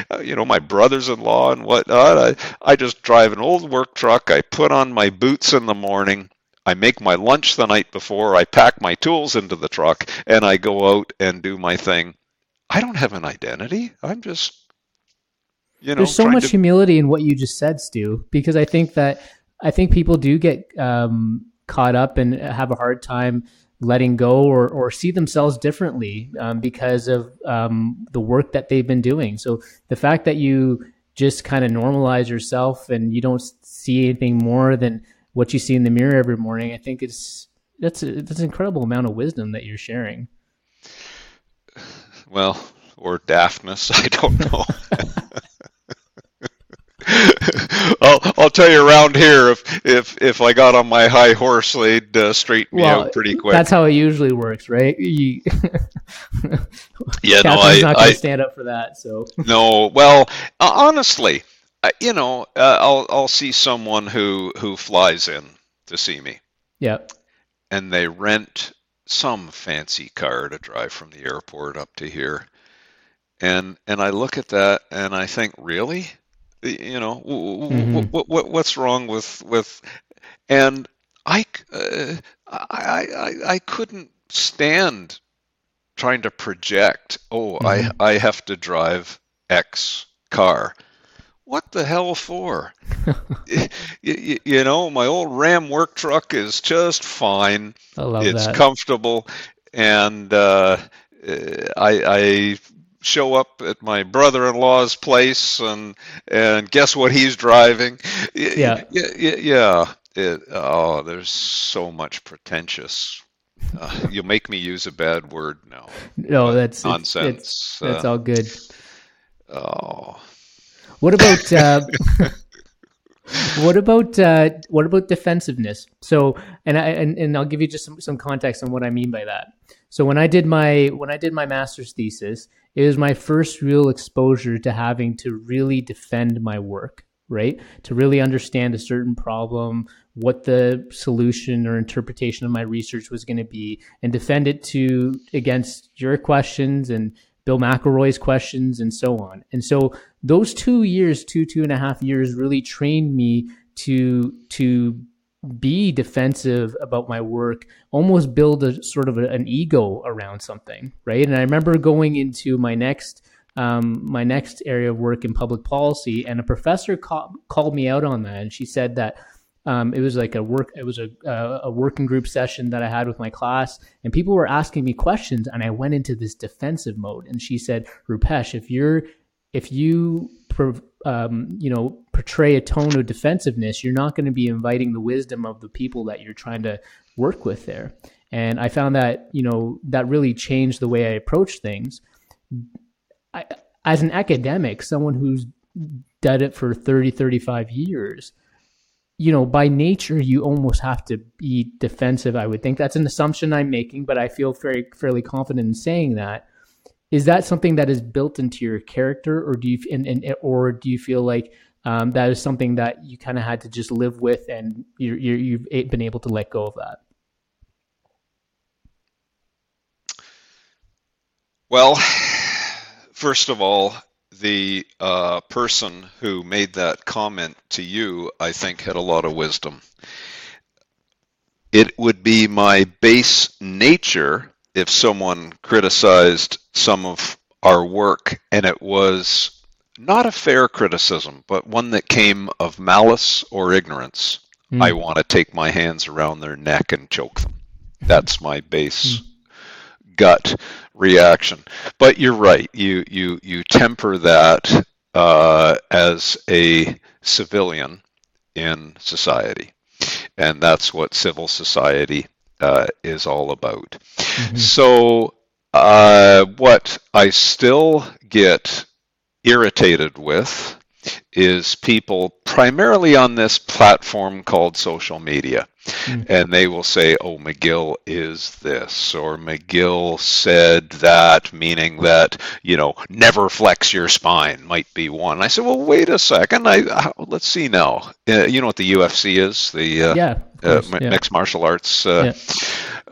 S2: Uh, you know my brothers-in-law and whatnot. I I just drive an old work truck. I put on my boots in the morning I make my lunch the night before, I pack my tools into the truck, and I go out and do my thing. I don't have an identity. I'm just, you know.
S1: There's so much to... humility in what you just said, Stu, because I think that I think people do get um, caught up and have a hard time letting go or, or see themselves differently um, because of um, the work that they've been doing. So the fact that you just kind of normalize yourself and you don't see anything more than what you see in the mirror every morning, I think it's that's a, that's an incredible amount of wisdom that you're sharing.
S2: Well, or daftness, I don't know. I'll, I'll tell you around here if if if I got on my high horse, they'd uh, straighten me out pretty quick.
S1: That's how it usually works, right? You,
S2: yeah, no, I,
S1: not going to stand up for that. So
S2: no, well, uh, honestly, you know, uh, I'll I'll see someone who who flies in to see me.
S1: Yeah.
S2: And they rent some fancy car to drive from the airport up to here, and and I look at that and I think, really you know mm-hmm. what, what, what's wrong with with and I, uh, I I I couldn't stand trying to project oh mm-hmm. I I have to drive X car what the hell for? You, you, know my old ram work truck is just fine.
S1: I love
S2: it's
S1: that.
S2: comfortable. And uh, I, I show up at my brother-in-law's place and and guess what he's driving?
S1: Yeah.
S2: yeah yeah. It, oh there's so much pretentious. Uh, you'll make me use a bad word now.
S1: No that's
S2: nonsense
S1: it's, it's, that's uh, all good.
S2: oh
S1: what about uh, what about uh, what about defensiveness so and i and, and i'll give you just some, some context on what i mean by that so when i did my when i did my master's thesis it was my first real exposure to having to really defend my work, right? To really understand a certain problem, what the solution or interpretation of my research was going to be, and defend it to against your questions and Bill McIlroy's questions and so on. And so those two years, two two and a half years, really trained me to to be defensive about my work, almost build a sort of a, an ego around something, right? And I remember going into my next um, my next area of work in public policy, and a professor call, called me out on that, and she said that um, it was like a work it was a, a working group session that I had with my class, and people were asking me questions, and I went into this defensive mode, and she said, Rupesh, if you're if you um, you know portray a tone of defensiveness, you're not going to be inviting the wisdom of the people that you're trying to work with there. And I found that you know that really changed the way I approached things. I, as an academic, someone who's done it for 30, 35 years, you know, by nature, you almost have to be defensive. I would think that's an assumption I'm making, but I feel very fairly confident in saying that is that something that is built into your character or do you and, and or do you feel like um, that is something that you kind of had to just live with and you you've been able to let go of that
S2: well first of all the uh, person who made that comment to you i think had a lot of wisdom it would be my base nature if someone criticized some of our work and it was not a fair criticism, but one that came of malice or ignorance, mm. I want to take my hands around their neck and choke them. That's my base mm. Gut reaction. But you're right. You you you temper that uh, as a civilian in society, and that's what civil society uh, is all about. Mm-hmm. So, uh, what I still get irritated with is people primarily on this platform called social media. Mm. And they will say, oh, McGill is this, or McGill said that, meaning that, you know, never flex your spine might be one. I said, well, wait a second. I uh, Let's see now. Uh, you know what the UFC is? The uh,
S1: yeah,
S2: uh, yeah. mixed martial arts. Uh, yeah.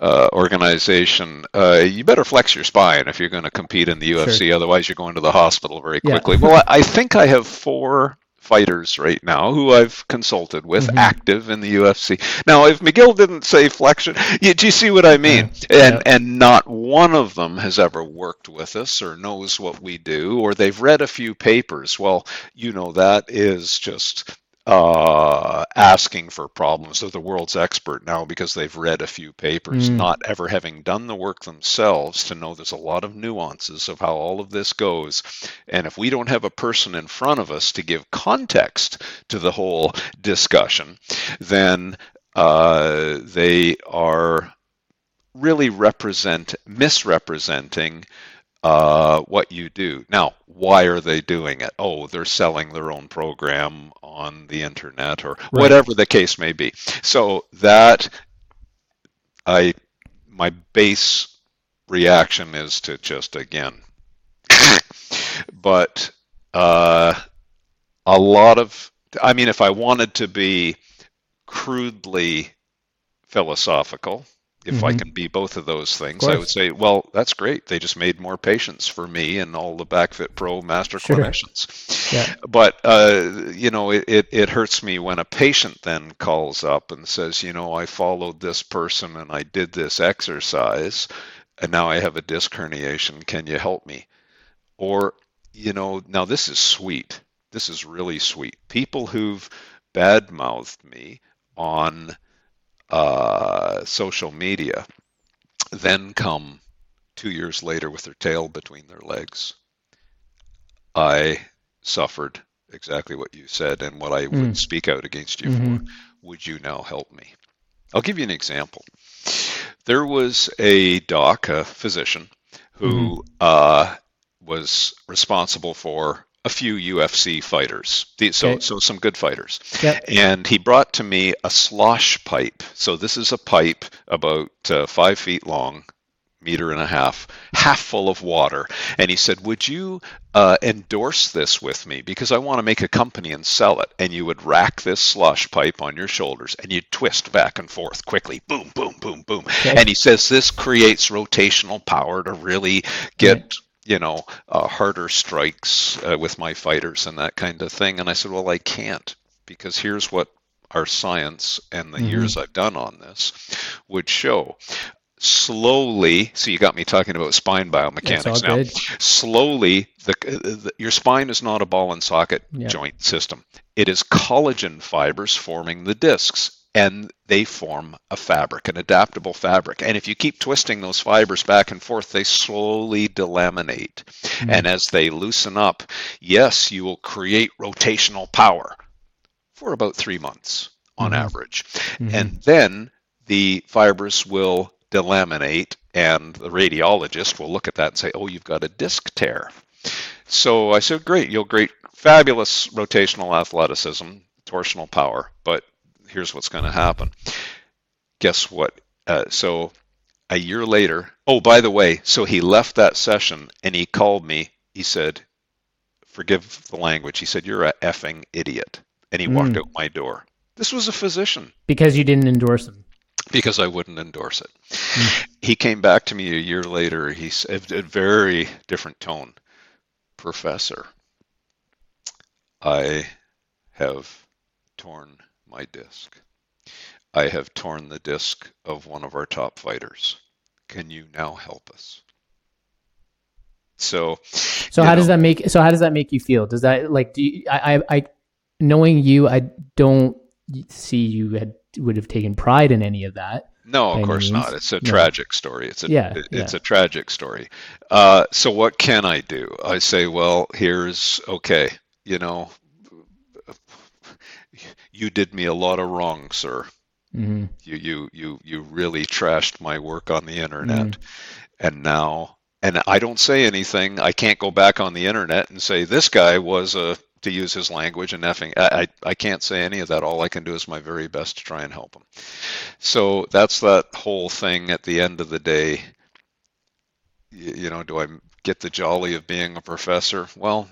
S2: Uh, organization, uh, you better flex your spine if you're going to compete in the UFC. Sure. Otherwise, you're going to the hospital very quickly. Well, I think I have four fighters right now who I've consulted with mm-hmm. active in the UFC. Now, if McGill didn't say flexion, you, do you see what I mean? Yeah. And yeah. and not one of them has ever worked with us or knows what we do or they've read a few papers. Well, you know that is just uh, asking for problems. They're the world's expert now because they've read a few papers, mm. not ever having done the work themselves to know there's a lot of nuances of how all of this goes. And if we don't have a person in front of us to give context to the whole discussion, then uh, they are really represent misrepresenting uh, what you do. Now, why are they doing it? Oh, they're selling their own program on the internet or right. whatever the case may be. So that I my base reaction is to just again but uh, a lot of I mean if I wanted to be crudely philosophical if mm-hmm. I can be both of those things, of I would say, well, that's great. They just made more patients for me and all the BackFit Pro master sure. clinicians. Yeah. But uh, you know, it, it, it hurts me when a patient then calls up and says, you know, I followed this person and I did this exercise, and now I have a disc herniation. Can you help me? Or, you know, now this is sweet. This is really sweet. People who've badmouthed me on uh, social media then come two years later with their tail between their legs. I suffered exactly what you said and what I mm. would speak out against you mm-hmm. for. Would you now help me? I'll give you an example. There was a doc, a physician, who mm-hmm. uh, was responsible for a few UFC fighters, so okay. so some good fighters. Yep. And he brought to me a slosh pipe. So this is a pipe about uh, five feet long, meter and a half, half full of water. And he said, "Would you uh, endorse this with me? Because I want to make a company and sell it." And you would rack this slosh pipe on your shoulders, and you'd twist back and forth quickly, boom, boom, boom, boom. Okay. And he says this creates rotational power to really get. Right you know, uh, harder strikes uh, with my fighters and that kind of thing. And I said, well, I can't because here's what our science and the mm-hmm. years I've done on this would show. Slowly, so you got me talking about spine biomechanics now. Good. Slowly, the, the, your spine is not a ball and socket yep. joint system. It is collagen fibers forming the discs and they form a fabric, an adaptable fabric. And if you keep twisting those fibers back and forth, they slowly delaminate. Mm-hmm. And as they loosen up, yes, you will create rotational power for about three months on mm-hmm. average. Mm-hmm. And then the fibers will delaminate, and the radiologist will look at that and say, oh, you've got a disc tear. So I said, great, you'll great, fabulous rotational athleticism, torsional power, but here's what's going to happen. Guess what? Uh, so a year later, oh, by the way, so he left that session and he called me. He said, forgive the language. He said, you're a effing idiot. And he mm. walked out my door. This was a physician.
S1: Because you didn't endorse him.
S2: Because I wouldn't endorse it. Mm. He came back to me a year later. He said, a very different tone. Professor, I have torn my disc. I have torn the disc of one of our top fighters. Can you now help us? So,
S1: so how know, does that make? So how does that make you feel? Does that like? Do you, I, I, I, knowing you, I don't see you had would have taken pride in any of that.
S2: No, of course not. It's a no. tragic story. It's a yeah, it's yeah. a tragic story. Uh, so what can I do? I say, well, here's okay. You know, you did me a lot of wrong, sir. Mm-hmm. You you you you really trashed my work on the internet, mm-hmm. and now and I don't say anything. I can't go back on the internet and say this guy was a to use his language and effing. I, I, I can't say any of that. All I can do is my very best to try and help him. So that's that whole thing. At the end of the day, you, you know, do I get the jolly of being a professor? Well,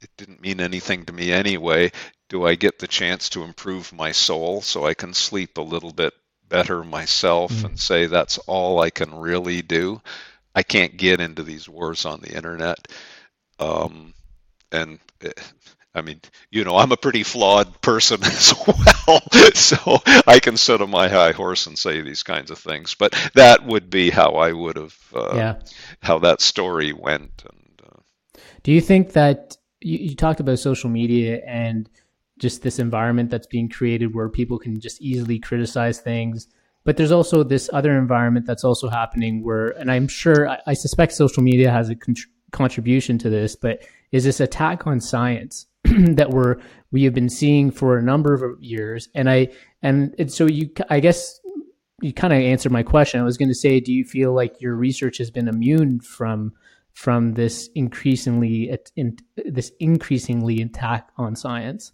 S2: it didn't mean anything to me anyway do I get the chance to improve my soul so I can sleep a little bit better myself mm. and say that's all I can really do? I can't get into these wars on the internet. Um, and eh, I mean, you know, I'm a pretty flawed person as well, so I can sit on my high horse and say these kinds of things. But that would be how I would have, uh, yeah. how that story went. And
S1: uh, do you think that you, you talked about social media and just this environment that's being created where people can just easily criticize things. But there's also this other environment that's also happening where, and I'm sure, I, I suspect social media has a con- contribution to this, but is this attack on science that we're we have been seeing for a number of years, and I and, and so you, I guess you kind of answered my question. I was going to say, do you feel like your research has been immune from from this increasingly in, this increasingly attack on science?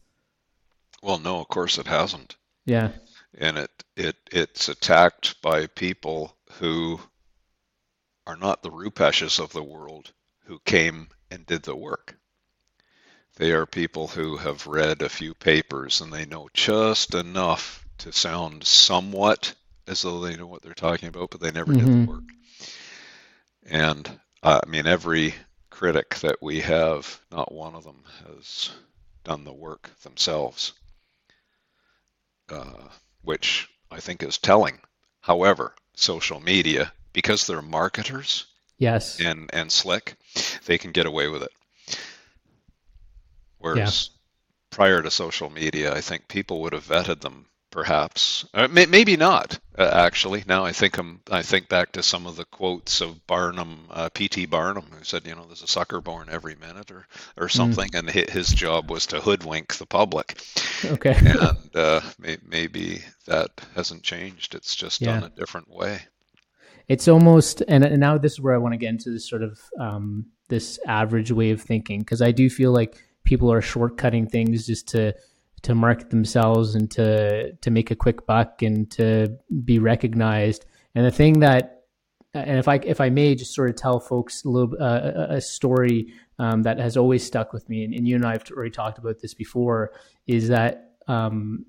S2: Well, no, of course it hasn't.
S1: Yeah,
S2: and it it it's attacked by people who are not the Rupeshes of the world who came and did the work. They are people who have read a few papers and they know just enough to sound somewhat as though they know what they're talking about, but they never mm-hmm. did the mm-hmm. work. And uh, I mean, every critic that we have, not one of them has done the work themselves, uh, which I think is telling. However, social media, because they're marketers,
S1: yes,
S2: and and slick, they can get away with it. Whereas yeah. prior to social media, I think people would have vetted them perhaps uh, may, maybe not uh, actually now i think i'm i think back to some of the quotes of barnum uh, pt barnum who said you know there's a sucker born every minute or or mm. something mm. and his job was to hoodwink the public
S1: okay
S2: and uh, may, maybe that hasn't changed it's just yeah. done a different way
S1: it's almost and, and now this is where i want to get into this sort of um, this average way of thinking because i do feel like people are shortcutting things just to to market themselves and to to make a quick buck and to be recognized. And the thing that, and if I if I may just sort of tell folks a little uh, a story um, that has always stuck with me, and, and, you and I have already talked about this before, is that um,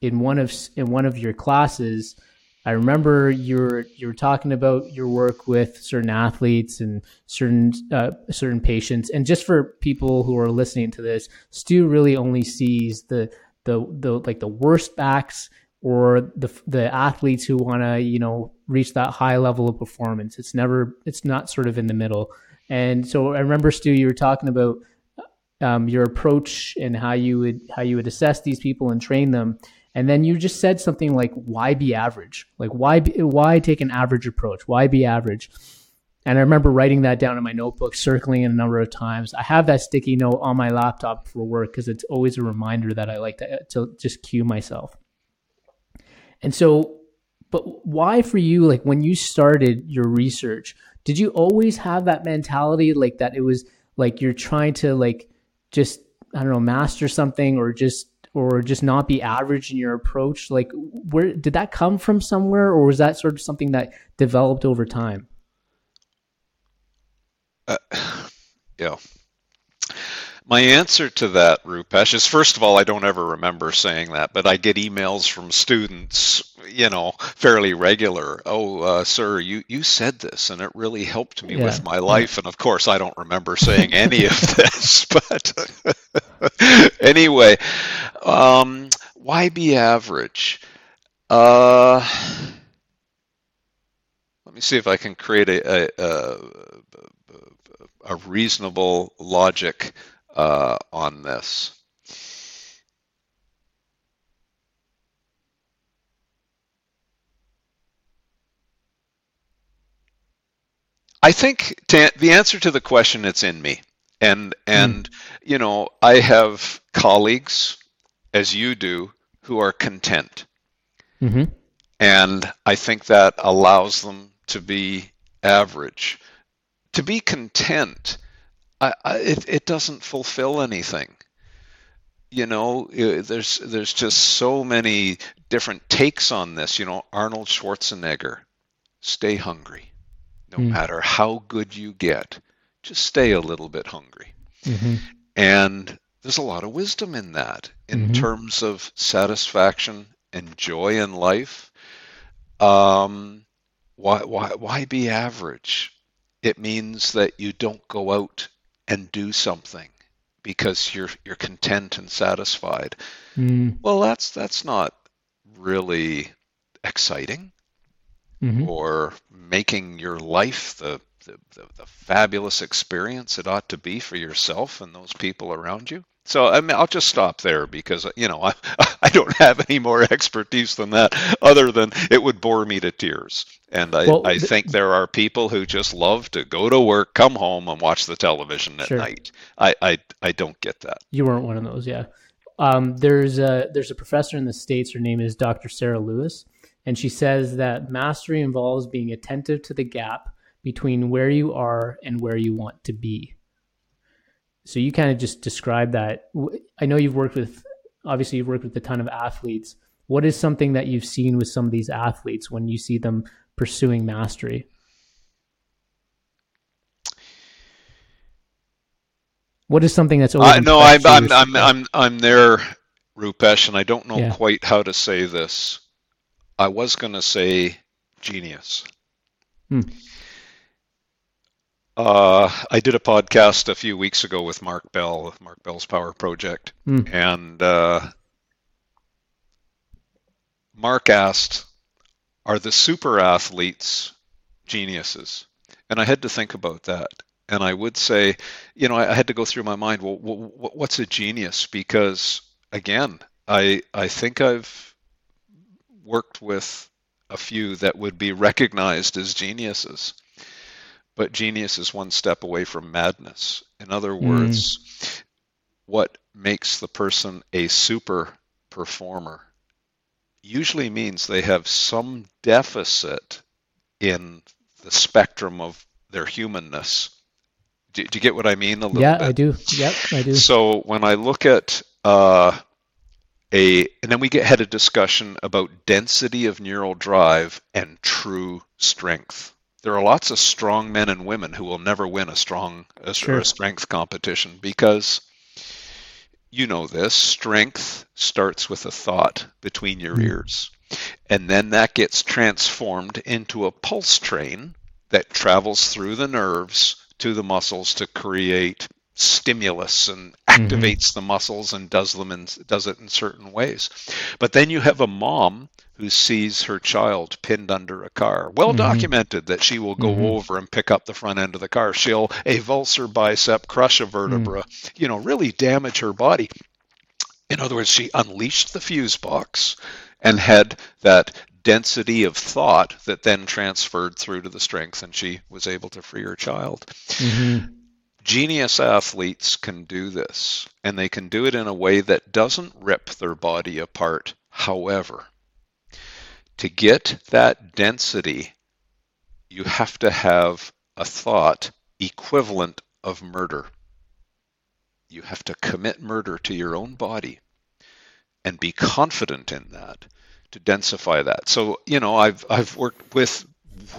S1: in one of in one of your classes. I remember you were you were talking about your work with certain athletes and certain uh, certain patients, and just for people who are listening to this, Stu really only sees the the the like the worst backs or the the athletes who want to you know reach that high level of performance. It's never it's not sort of in the middle. And so I remember Stu, you were talking about um, your approach and how you would how you would assess these people and train them and then you just said something like why be average? Like why be, why take an average approach? Why be average? And i remember writing that down in my notebook circling it a number of times. I have that sticky note on my laptop for work because it's always a reminder that i like to, to just cue myself. And so but why for you like when you started your research did you always have that mentality like that it was like you're trying to like just i don't know master something or just or just not be average in your approach? Like where did that come from somewhere or was that sort of something that developed over time?
S2: Uh, yeah. My answer to that, Rupesh, is first of all, I don't ever remember saying that, but I get emails from students, you know, fairly regular. Oh, uh, sir, you, you said this and it really helped me yeah. with my life. And of course, I don't remember saying any of this, but anyway, um, why be average? Uh, let me see if I can create a, a, a, a reasonable logic uh, on this. I think to, the answer to the question it's in me. And and mm. you know, I have colleagues as you do who are content. Mm-hmm. And I think that allows them to be average. To be content I, I, it, it doesn't fulfill anything. You know, there's there's just so many different takes on this. You know, Arnold Schwarzenegger, stay hungry, no mm. matter how good you get, just stay a little bit hungry. Mm-hmm. And there's a lot of wisdom in that, in mm-hmm. terms of satisfaction and joy in life. Um, why why why be average? It means that you don't go out and do something because you're you're content and satisfied. Mm. Well, that's that's not really exciting mm-hmm. or making your life the, the, the, the, fabulous experience it ought to be for yourself and those people around you. So I mean, I'll just stop there because you know I I don't have any more expertise than that, other than it would bore me to tears. And I, well, I think there are people who just love to go to work, come home, and watch the television at sure. night. I, I I don't get that.
S1: You weren't one of those, yeah. Um, there's a there's a professor in the states. Her name is Dr. Sarah Lewis, and she says that mastery involves being attentive to the gap between where you are and where you want to be so you kind of just describe that. I know you've worked with, obviously, you've worked with a ton of athletes. What is something that you've seen with some of these athletes when you see them pursuing mastery? What is something that's
S2: uh, no, I'm I'm, I'm I'm I'm there, Rupesh, and I don't know yeah. quite how to say this. I was going to say genius. Hmm. Uh, I did a podcast a few weeks ago with Mark Bell, with Mark Bell's Power Project, mm. and uh, Mark asked, "Are the super athletes geniuses?" And I had to think about that. And I would say, you know, I, had to go through my mind. Well, what's a genius? Because again, I I think I've worked with a few that would be recognized as geniuses but genius is one step away from madness. In other hmm. words, mm. what makes the person a super performer usually means they have some deficit in the spectrum of their humanness. Do, do you get what I mean?
S1: A little yeah, bit? I do. Yep, I do.
S2: So when I look at uh, a, and then we get had a discussion about density of neural drive and true strength there are lots of strong men and women who will never win a strong a, sure. a strength competition because you know this strength starts with a thought between your mm. ears and then that gets transformed into a pulse train that travels through the nerves to the muscles to create stimulus and mm-hmm. activates mm-hmm. the muscles and does them in, does it in certain ways. But then you have a mom who sees her child pinned under a car. Well mm-hmm. documented that she will go mm-hmm. over and pick up the front end of the car. She'll avulse her bicep, crush a vertebra, mm. you know, really damage her body. In other words, she unleashed the fuse box and had that density of thought that then transferred through to the strength, and she was able to free her child. Genius athletes can do this, and they can do it in a way that doesn't rip their body apart. However, to get that density, you have to have a thought equivalent of murder. You have to commit murder to your own body and be confident in that to densify that. So, you know, I've I've worked with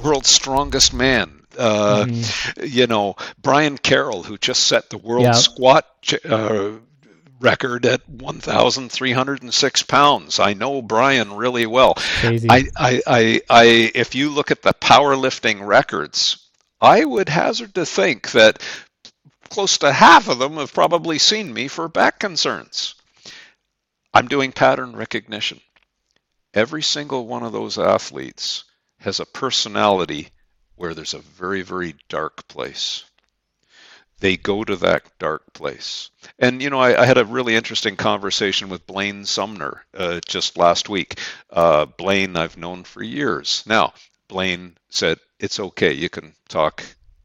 S2: world's strongest man uh, mm-hmm. You know, Brian Carroll, who just set the world yep. squat uh, record at 1,306 pounds. I know Brian really well. I, I, I, I, if you look at the powerlifting records, I would hazard to think that close to half of them have probably seen me for back concerns. I'm doing pattern recognition. Every single one of those athletes has a personality where there's a very, very dark place. They go to that dark place. And, you know, I, I had a really interesting conversation with Blaine Sumner uh, just last week. Uh, Blaine, I've known for years. Now, Blaine said, it's okay, you can talk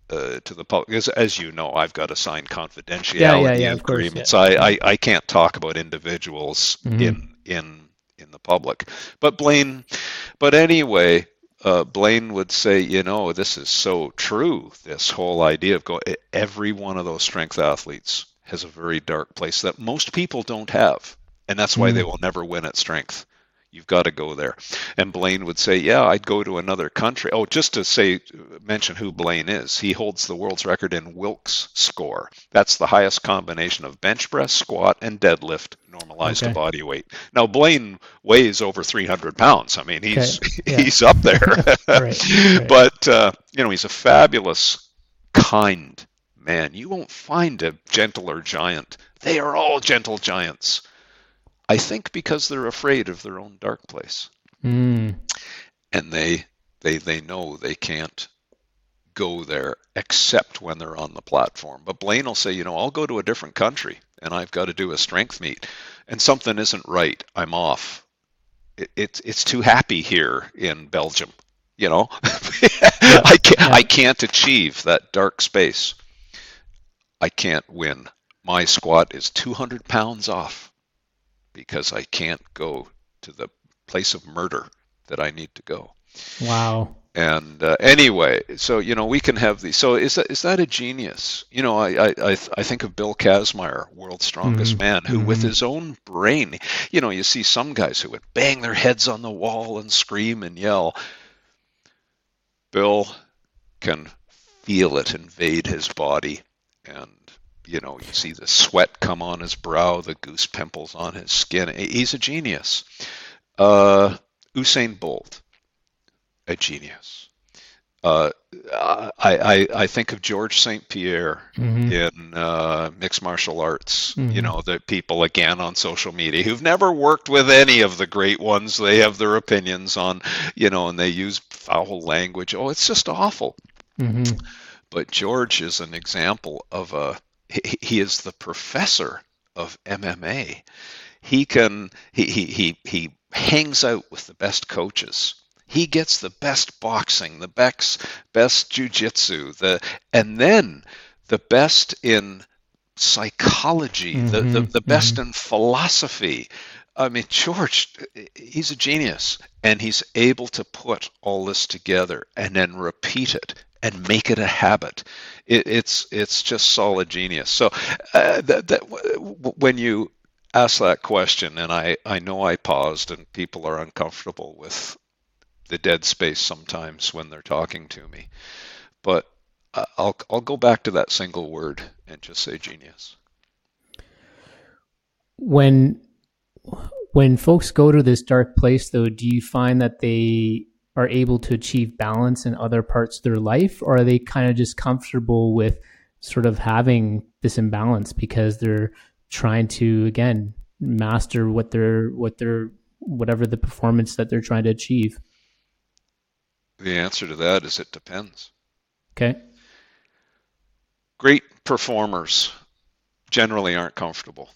S2: uh, to the public. As, as you know, I've got to sign confidentiality yeah, yeah, yeah, agreements. Course. I, I, I can't talk about individuals mm-hmm. in in in the public. But Blaine, but anyway, uh, Blaine would say, you know, this is so true. This whole idea of going, every one of those strength athletes has a very dark place that most people don't have, and that's why mm. they will never win at strength. You've got to go there. And Blaine would say, "Yeah, I'd go to another country." Oh, just to say, mention who Blaine is. He holds the world's record in Wilks score. That's the highest combination of bench press, squat, and deadlift normalized okay. to body weight. Now Blaine weighs over 300 pounds. I mean, he's okay. yeah. he's up there. right. Right. But uh, you know, he's a fabulous, kind man. You won't find a gentler giant. They are all gentle giants. I think because they're afraid of their own dark place. Mm. And they they they know they can't go there except when they're on the platform. But Blaine will say, you know, I'll go to a different country and I've got to do a strength meet and something isn't right. I'm off. It, it's it's too happy here in Belgium. You know, yeah. I can't yeah. I can't achieve that dark space. I can't win. My squat is 200 pounds off because I can't go to the place of murder that I need to go.
S1: Wow.
S2: And uh, anyway, so you know we can have these. So is that is that a genius? You know, I I I think of Bill Kazmaier, world's strongest mm-hmm. man, who mm-hmm. with his own brain, you know, you see some guys who would bang their heads on the wall and scream and yell. Bill can feel it invade his body, and you know you see the sweat come on his brow, the goose pimples on his skin. He's a genius. Uh, Usain Bolt a genius. Uh, I, I, I think of George St. Pierre mm-hmm. in uh, mixed martial arts. Mm-hmm. You know, the people again on social media who've never worked with any of the great ones. They have their opinions on, you know, and they use foul language. Oh, it's just awful. Mm-hmm. But George is an example of a. He, is the professor of MMA. He can he he he, he hangs out with the best coaches he gets the best boxing, the best best jujitsu, the and then the best in psychology, mm-hmm, the, the, the best mm-hmm. in philosophy. I mean, George, he's a genius, and he's able to put all this together and then repeat it and make it a habit. It, it's it's just solid genius. So uh, that, that when you ask that question, and I I know I paused, and people are uncomfortable with the dead space sometimes when they're talking to me. But I'll I'll go back to that single word and just say genius.
S1: When when folks go to this dark place though, do you find that they are able to achieve balance in other parts of their life or are they kind of just comfortable with sort of having this imbalance because they're trying to again master what they're what they're whatever the performance that they're trying to achieve?
S2: The answer to that is it depends.
S1: Okay.
S2: Great performers generally aren't comfortable.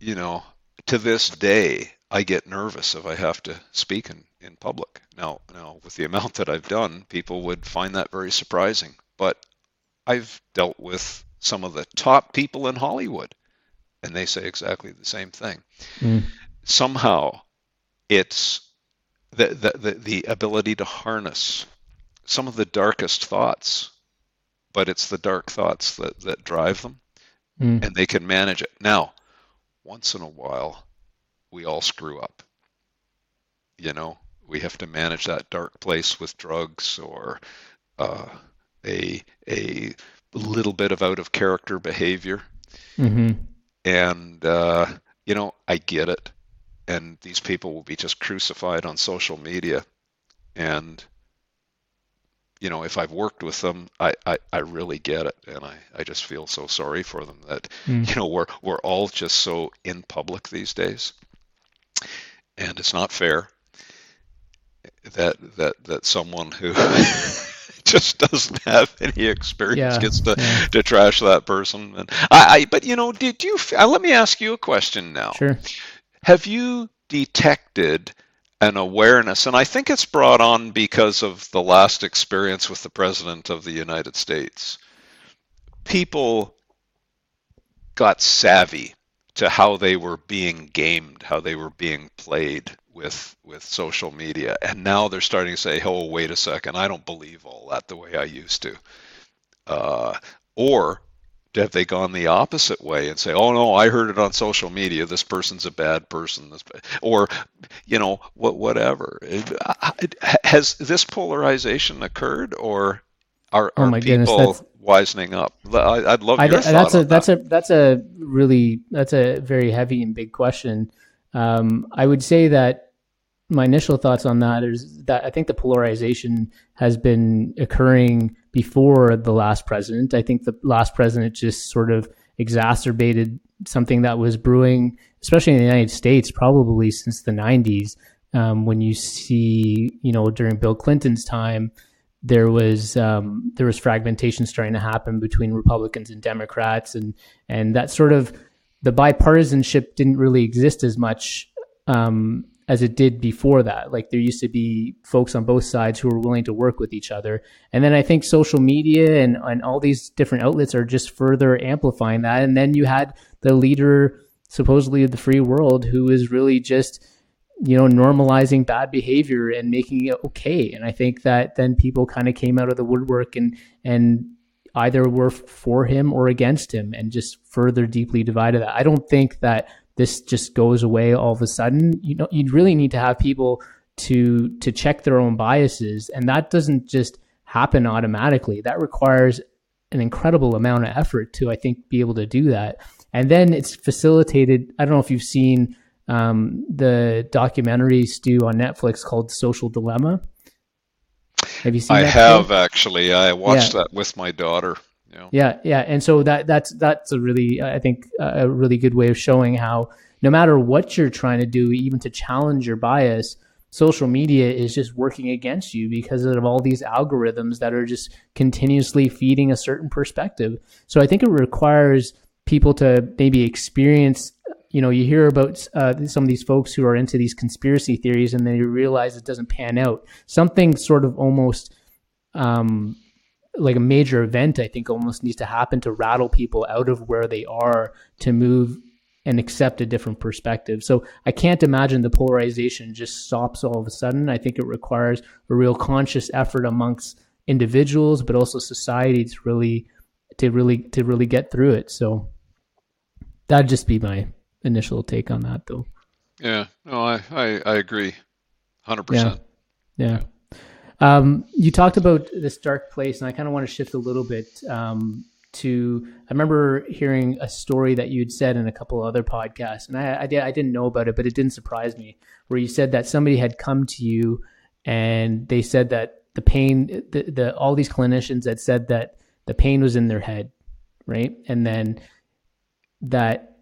S2: You know, to this day, I get nervous if I have to speak in, in public. Now, now, with the amount that I've done, people would find that very surprising. But I've dealt with some of the top people in Hollywood, and they say exactly the same thing. Mm. Somehow, it's the, the, the, the ability to harness some of the darkest thoughts, but it's the dark thoughts that, that drive them, mm. and they can manage it. Now, once in a while, we all screw up. You know, we have to manage that dark place with drugs or uh, a a little bit of out of character behavior. Mm-hmm. And uh, you know, I get it and these people will be just crucified on social media and you know if i've worked with them i i, I really get it and i i just feel so sorry for them that mm. you know we're we're all just so in public these days and it's not fair that that that someone who just doesn't have any experience yeah, gets to, yeah. to trash that person and I, I but you know did you uh, let me ask you a question now
S1: sure
S2: have you detected an awareness, and I think it's brought on because of the last experience with the President of the United States? People got savvy to how they were being gamed, how they were being played with with social media, and now they're starting to say, "Oh, wait a second, I don't believe all that the way I used to," uh, or have they gone the opposite way and say, "Oh no, I heard it on social media. This person's a bad person," this, or you know, what, whatever. Has this polarization occurred, or are, oh are people goodness, wisening up? I, would love your I, thought
S1: That's
S2: a
S1: that's a that's a really that's a very heavy and big question. Um, I would say that my initial thoughts on that is that I think the polarization has been occurring before the last president. I think the last president just sort of exacerbated something that was brewing, especially in the United States, probably since the 90s. Um, when you see, you know, during Bill Clinton's time, there was um, there was fragmentation starting to happen between Republicans and Democrats, and and that sort of the bipartisanship didn't really exist as much um, as it did before that. Like there used to be folks on both sides who were willing to work with each other, and then I think social media and and all these different outlets are just further amplifying that. And then you had the leader supposedly of the free world who is really just you know, normalizing bad behavior and making it okay. And I think that then people kind of came out of the woodwork and and either were for him or against him and just further deeply divided that. I don't think that this just goes away all of a sudden. You know, you'd really need to have people to to check their own biases and that doesn't just happen automatically. That requires an incredible amount of effort to I think be able to do that. And then it's facilitated, I don't know if you've seen um, the documentary Stu on Netflix called Social Dilemma.
S2: Have you seen? I have actually. I watched yeah. that with my daughter.
S1: Yeah. yeah, yeah, and so that that's that's a really I think a really good way of showing how no matter what you're trying to do, even to challenge your bias, social media is just working against you because of all these algorithms that are just continuously feeding a certain perspective. So I think it requires people to maybe experience you know, you hear about uh, some of these folks who are into these conspiracy theories, and then you realize it doesn't pan out. Something sort of almost um, like a major event, I think, almost needs to happen to rattle people out of where they are to move and accept a different perspective. So I can't imagine the polarization just stops all of a sudden. I think it requires a real conscious effort amongst individuals, but also society to really to really to really get through it. So that'd just be my initial take on that, though.
S2: Yeah, no, I I, I agree, hundred
S1: yeah.
S2: percent.
S1: Yeah. Um, you talked about this dark place, and I kind of want to shift a little bit um, to. I remember hearing a story that you'd said in a couple of other podcasts, and I, I, did, I didn't know about it, but it didn't surprise me. Where you said that somebody had come to you, and they said that the pain, the, the all these clinicians had said that the pain was in their head, right, and then that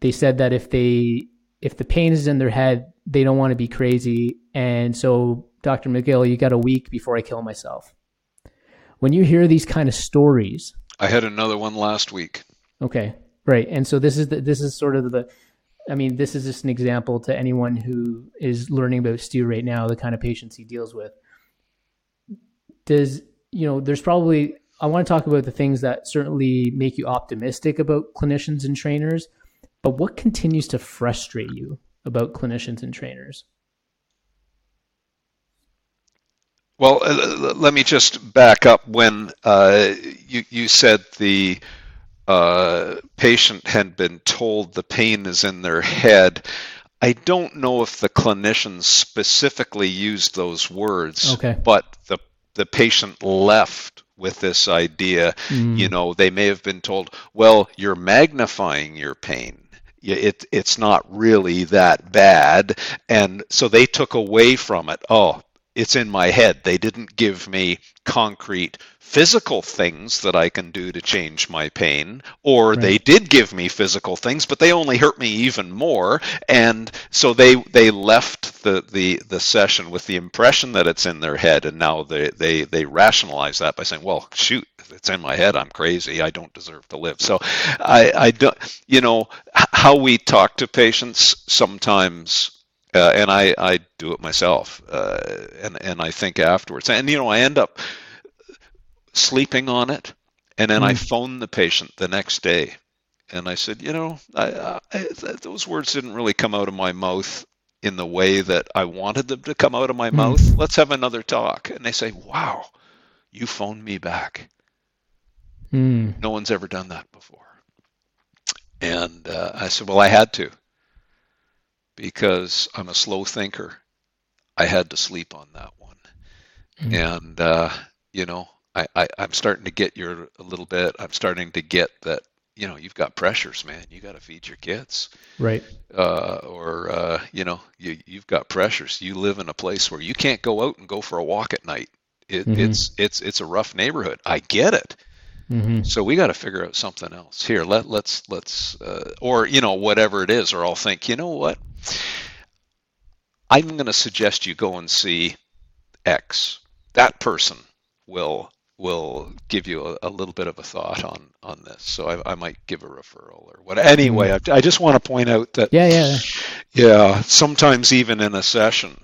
S1: they said that if they if the pain is in their head, they don't want to be crazy. And so, Dr. McGill, you got a week before I kill myself. When you hear these kind of stories,
S2: I had another one last week.
S1: Okay, right. And so this is the, this is sort of the, I mean, this is just an example to anyone who is learning about Stu right now, the kind of patients he deals with. Does you know? There's probably I want to talk about the things that certainly make you optimistic about clinicians and trainers but what continues to frustrate you about clinicians and trainers?
S2: Well, uh, let me just back up. When uh, you you said the uh, patient had been told the pain is in their head, I don't know if the clinicians specifically used those words.
S1: Okay.
S2: But the the patient left with this idea. Mm. You know, they may have been told, "Well, you're magnifying your pain." It, it's not really that bad. And so they took away from it, oh, it's in my head. They didn't give me concrete physical things that I can do to change my pain, or right. they did give me physical things, but they only hurt me even more. And so they they left the the, the session with the impression that it's in their head, and now they they they rationalize that by saying, well, shoot, it's in my head. I'm crazy. I don't deserve to live. So I I don't you know how we talk to patients sometimes uh, and I, I do it myself, uh, and and I think afterwards, and you know I end up sleeping on it, and then mm. I phone the patient the next day, and I said, you know, I, I, those words didn't really come out of my mouth in the way that I wanted them to come out of my mm. mouth. Let's have another talk, and they say, wow, you phoned me back. Mm. No one's ever done that before. And uh, I said, well, I had to because I'm a slow thinker. I had to sleep on that one. Mm-hmm. And, uh, you know, I, I, I'm starting to get your a little bit. I'm starting to get that, you know, you've got pressures, man. You got to feed your kids.
S1: Right.
S2: Uh, or, uh, you know, you, you've got pressures. You live in a place where you can't go out and go for a walk at night. It, mm-hmm. It's, it's, it's a rough neighborhood. I get it. Mm-hmm. So we got to figure out something else here. Let let's let's uh, or you know whatever it is, or I'll think you know what I'm going to suggest you go and see X that person will will give you a, a, little bit of a thought on on this. So I, I might give a referral or what. Anyway, mm-hmm. I, I, just want to point out that
S1: yeah, yeah,
S2: yeah. Sometimes even in a session,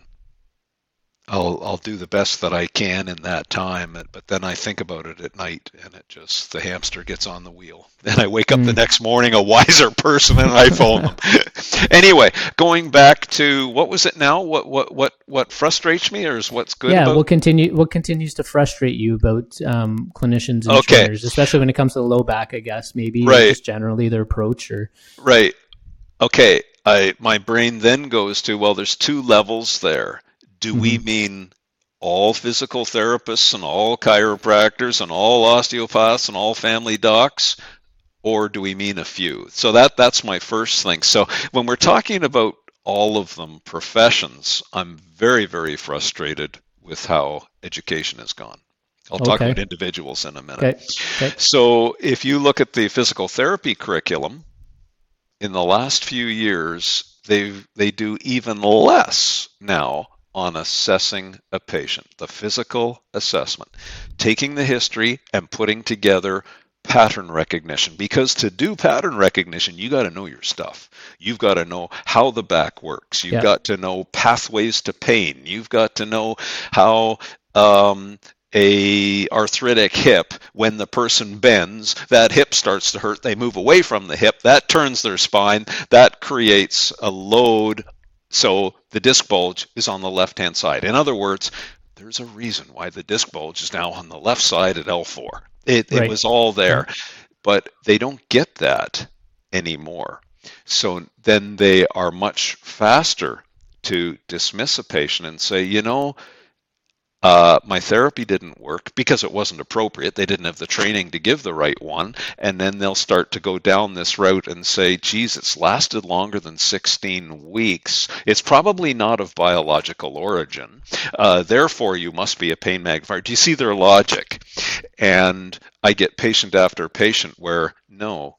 S2: I'll I'll do the best that I can in that time, but then I think about it at night, and it just the hamster gets on the wheel. and I wake up mm. the next morning a wiser person, and I phone them. anyway, going back to what was it now? What what what what frustrates me, or is what's good?
S1: Yeah,
S2: about...
S1: what continue what continues to frustrate you about um, clinicians and okay. trainers, especially when it comes to the low back, I guess maybe right. just generally their approach or
S2: right. Okay, I my brain then goes to well, there's two levels there do mm-hmm. we mean all physical therapists and all chiropractors and all osteopaths and all family docs? Or do we mean a few? So that that's my first thing. So when we're talking about all of them professions, I'm very, very frustrated with how education has gone. I'll okay. talk about individuals in a minute. Okay. Okay. So if you look at the physical therapy curriculum, in the last few years, they they do even less now on assessing a patient, the physical assessment, taking the history and putting together pattern recognition. Because to do pattern recognition you got to know your stuff. You've got to know how the back works. You've yeah. got to know pathways to pain. You've got to know how um, a arthritic hip when the person bends that hip starts to hurt they move away from the hip that turns their spine that creates a load. So the disc bulge is on the left hand side. In other words, there's a reason why the disc bulge is now on the left side at L4. It, right. it was all there, but they don't get that anymore. So then they are much faster to dismiss a patient and say, you know, uh, my therapy didn't work because it wasn't appropriate. They didn't have the training to give the right one. And then they'll start to go down this route and say, geez, it's lasted longer than 16 weeks. It's probably not of biological origin. Uh, therefore, you must be a pain magnifier. Do you see their logic? And I get patient after patient where, no,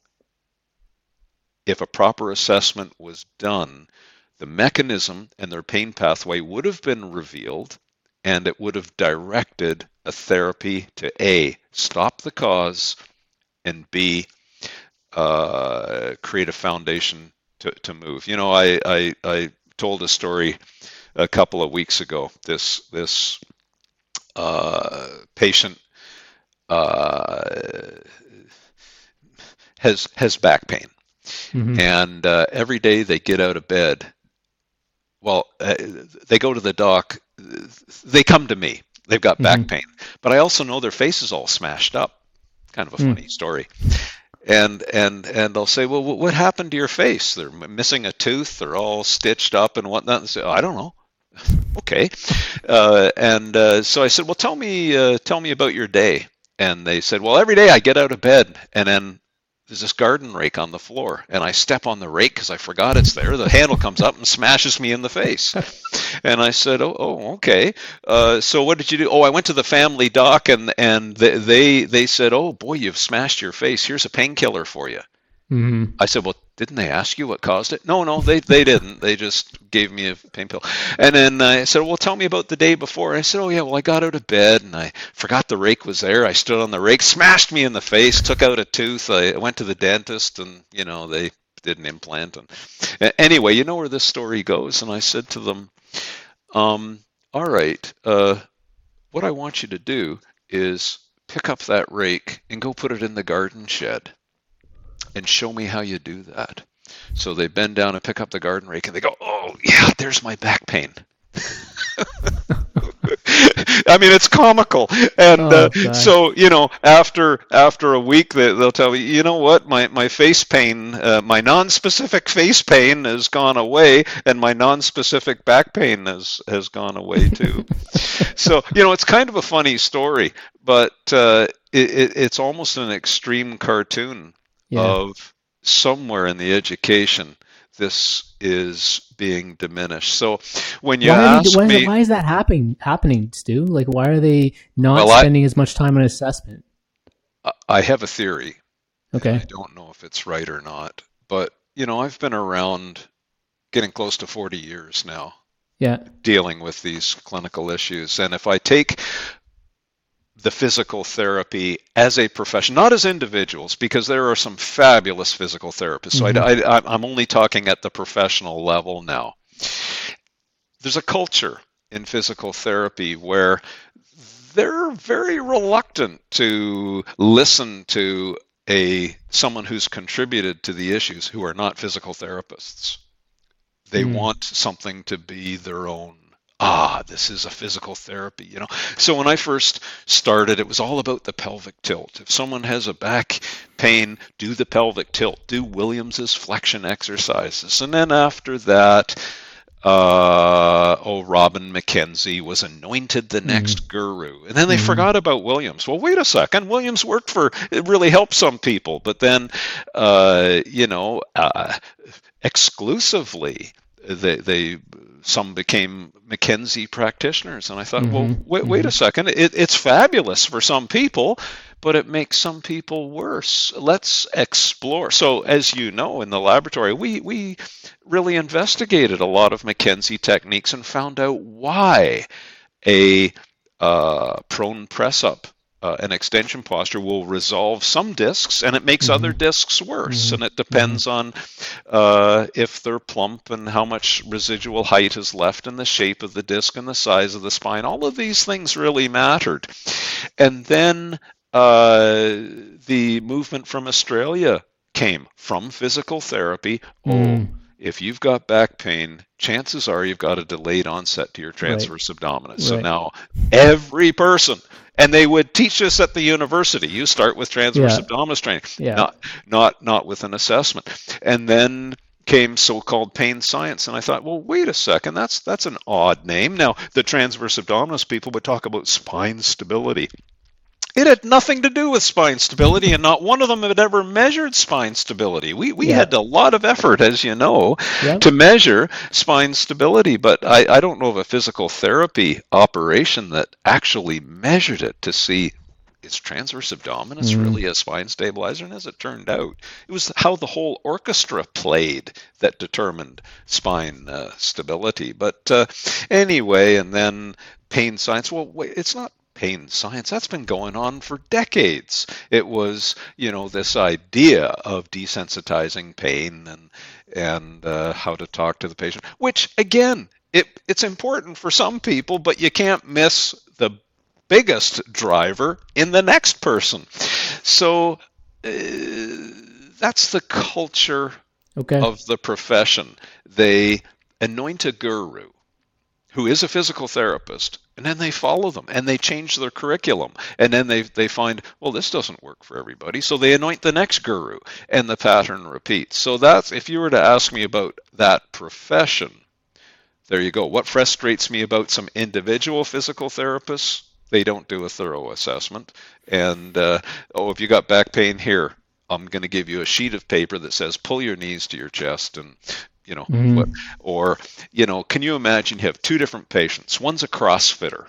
S2: if a proper assessment was done, the mechanism and their pain pathway would have been revealed and it would have directed a therapy to A, stop the cause, and B, uh, create a foundation to, to move. You know, I, I, I told a story a couple of weeks ago. This, this uh, patient uh, has, has back pain. Mm-hmm. And uh, every day they get out of bed, well, uh, they go to the doc they come to me. They've got back mm-hmm. pain, but I also know their face is all smashed up. Kind of a funny mm. story. And and and they'll say, well, what happened to your face? They're missing a tooth. They're all stitched up and whatnot. And say, oh, I don't know. okay. Uh, and uh, so I said, well, tell me uh, tell me about your day. And they said, well, every day I get out of bed and then there's this garden rake on the floor and i step on the rake because i forgot it's there. The handle comes up and smashes me in the face. And i said oh, oh okay. Uh, so what did you do? Oh i went to the family doc and and they they said oh boy you've smashed your face. Here's a painkiller for you mm-hmm. i said well didn't they ask you what caused it? No, no, they, they didn't. They just gave me a pain pill. And then I said, well, tell me about the day before. I said, oh, yeah, well, I got out of bed and I forgot the rake was there. I stood on the rake, smashed me in the face, took out a tooth. I went to the dentist and, you know, they did an implant. And anyway, you know where this story goes. And I said to them, um, all right, uh, what I want you to do is pick up that rake and go put it in the garden shed and show me how you do that. So they bend down and pick up the garden rake and they go, oh, yeah, there's my back pain. I mean, it's comical, and oh, uh, so you know, after after a week, they, will tell you, you know what, my my face pain, uh, my non-specific face pain has gone away, and my non-specific back pain has has gone away too. so you know, it's kind of a funny story, but uh, it, it, it's almost an extreme cartoon yeah. of somewhere in the education this is being diminished. So when you
S1: why
S2: ask
S1: why,
S2: me,
S1: why is that happening? Happening, Stu? Like, why are they not well, spending I, as much time on assessment?
S2: I have a theory.
S1: Okay.
S2: I don't know if it's right or not, but you know, I've been around getting close to 40 years now.
S1: Yeah.
S2: Dealing with these clinical issues, and if I take the physical therapy as a profession, not as individuals, because there are some fabulous physical therapists. So mm-hmm. I, I, I'm only talking at the professional level now. There's a culture in physical therapy where they're very reluctant to listen to a someone who's contributed to the issues who are not physical therapists. They mm. want something to be their own ah, this is a physical therapy, you know. So when I first started, it was all about the pelvic tilt. If someone has a back pain, do the pelvic tilt, do Williams's flexion exercises. And then after that, uh, oh, Robin McKenzie was anointed the next mm. guru. And then they mm. forgot about Williams. Well, wait a second. Williams worked for, it really helped some people. But then, uh, you know, uh, exclusively, they, they some became McKenzie practitioners. And I thought, mm-hmm. well, wait, wait a mm-hmm. second. It, it's fabulous for some people, but it makes some people worse. Let's explore. So, as you know, in the laboratory, we, we really investigated a lot of McKenzie techniques and found out why a uh, prone press up uh, an extension posture will resolve some discs and it makes mm-hmm. other discs worse. Mm-hmm. And it depends mm-hmm. on uh, if they're plump and how much residual height is left and the shape of the disc and the size of the spine. All of these things really mattered. And then uh, the movement from Australia came from physical therapy. Oh, mm. if you've got back pain, chances are you've got a delayed onset to your transverse right. abdominis. Right. So now every person and they would teach us at the university. You start with transverse yeah. abdominis training, yeah. not not not with an assessment, and then came so-called pain science and i thought well wait a second that's that's an odd name now the transverse abdominis people would talk about spine stability it had nothing to do with spine stability, and not one of them had ever measured spine stability. We, we yeah. had a lot of effort, as you know, yeah. to measure spine stability, but I, I don't know of a physical therapy operation that actually measured it to see is transverse abdominis mm. really a spine stabilizer? And as it turned out, it was how the whole orchestra played that determined spine uh, stability. But uh, anyway, and then pain science. Well, wait, it's not pain science. That's been going on for decades. It was you know this idea of desensitizing pain and and uh, how to talk to the patient which again it, it's important for some people but you can't miss the biggest driver in the next person. So uh, that's the culture okay. of the profession. They anoint a guru who is a physical therapist and then they follow them and they change their curriculum. And then they they find well this doesn't work for everybody so they anoint the next guru and the pattern repeats. So that's if you were to ask me about that profession there you go. What frustrates me about some individual physical therapists they don't do a thorough assessment. And uh, oh if you got back pain here I'm going to give you a sheet of paper that says pull your knees to your chest and you know mm. what, or you know can you imagine you have two different patients one's a crossfitter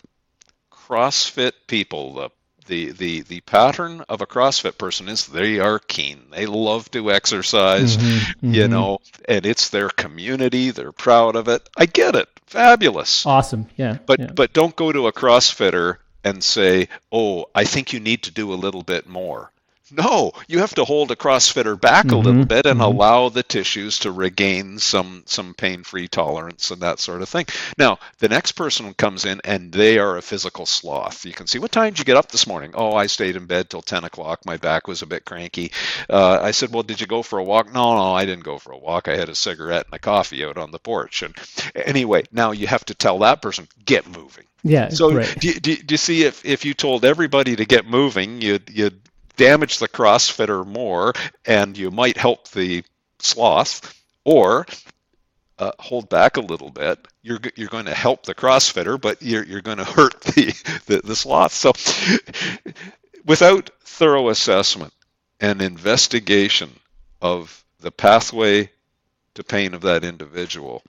S2: crossfit people the the the the pattern of a CrossFit person is they are keen. They love to exercise, mm-hmm, mm-hmm. you know, and it's their community. They're proud of it. I get it. Fabulous.
S1: Awesome. Yeah.
S2: But
S1: yeah.
S2: but don't go to a CrossFitter and say, "Oh, I think you need to do a little bit more." No, you have to hold a CrossFitter back mm-hmm, a little bit and mm-hmm. allow the tissues to regain some some pain-free tolerance and that sort of thing. Now, the next person comes in and they are a physical sloth. You can see, what time did you get up this morning? Oh, I stayed in bed till 10 o'clock. My back was a bit cranky. Uh, I said, well, did you go for a walk? No, no, I didn't go for a walk. I had a cigarette and a coffee out on the porch. And anyway, now you have to tell that person, get moving.
S1: Yeah.
S2: So right. do, do, do, you see if, if you told everybody to get moving, you'd, you'd damage the crossfitter more and you might help the sloth or uh, hold back a little bit. You're you're going to help the crossfitter but you're you're going to hurt the, the the sloth. So without thorough assessment and investigation of the pathway to pain of that individual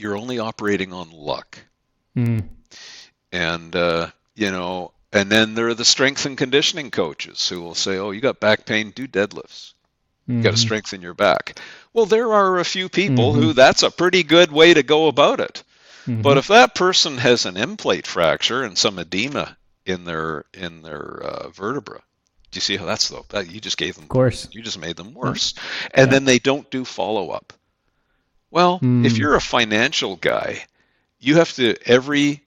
S2: you're only operating on luck. Mm. and uh, you know and then there are the strength and conditioning coaches who will say, "Oh, you got back pain, do deadlifts. Mm-hmm. You got to strengthen your back." Well, there are a few people mm-hmm. who that's a pretty good way to go about it. Mm-hmm. But if that person has an end plate fracture and some edema in their in their uh, vertebra. Do you see how that's though? That you just gave them.
S1: Of course.
S2: You just made them worse, and
S1: Yeah.
S2: then they don't do follow up. Well, if
S1: Hmm.
S2: you're a financial guy, you have to every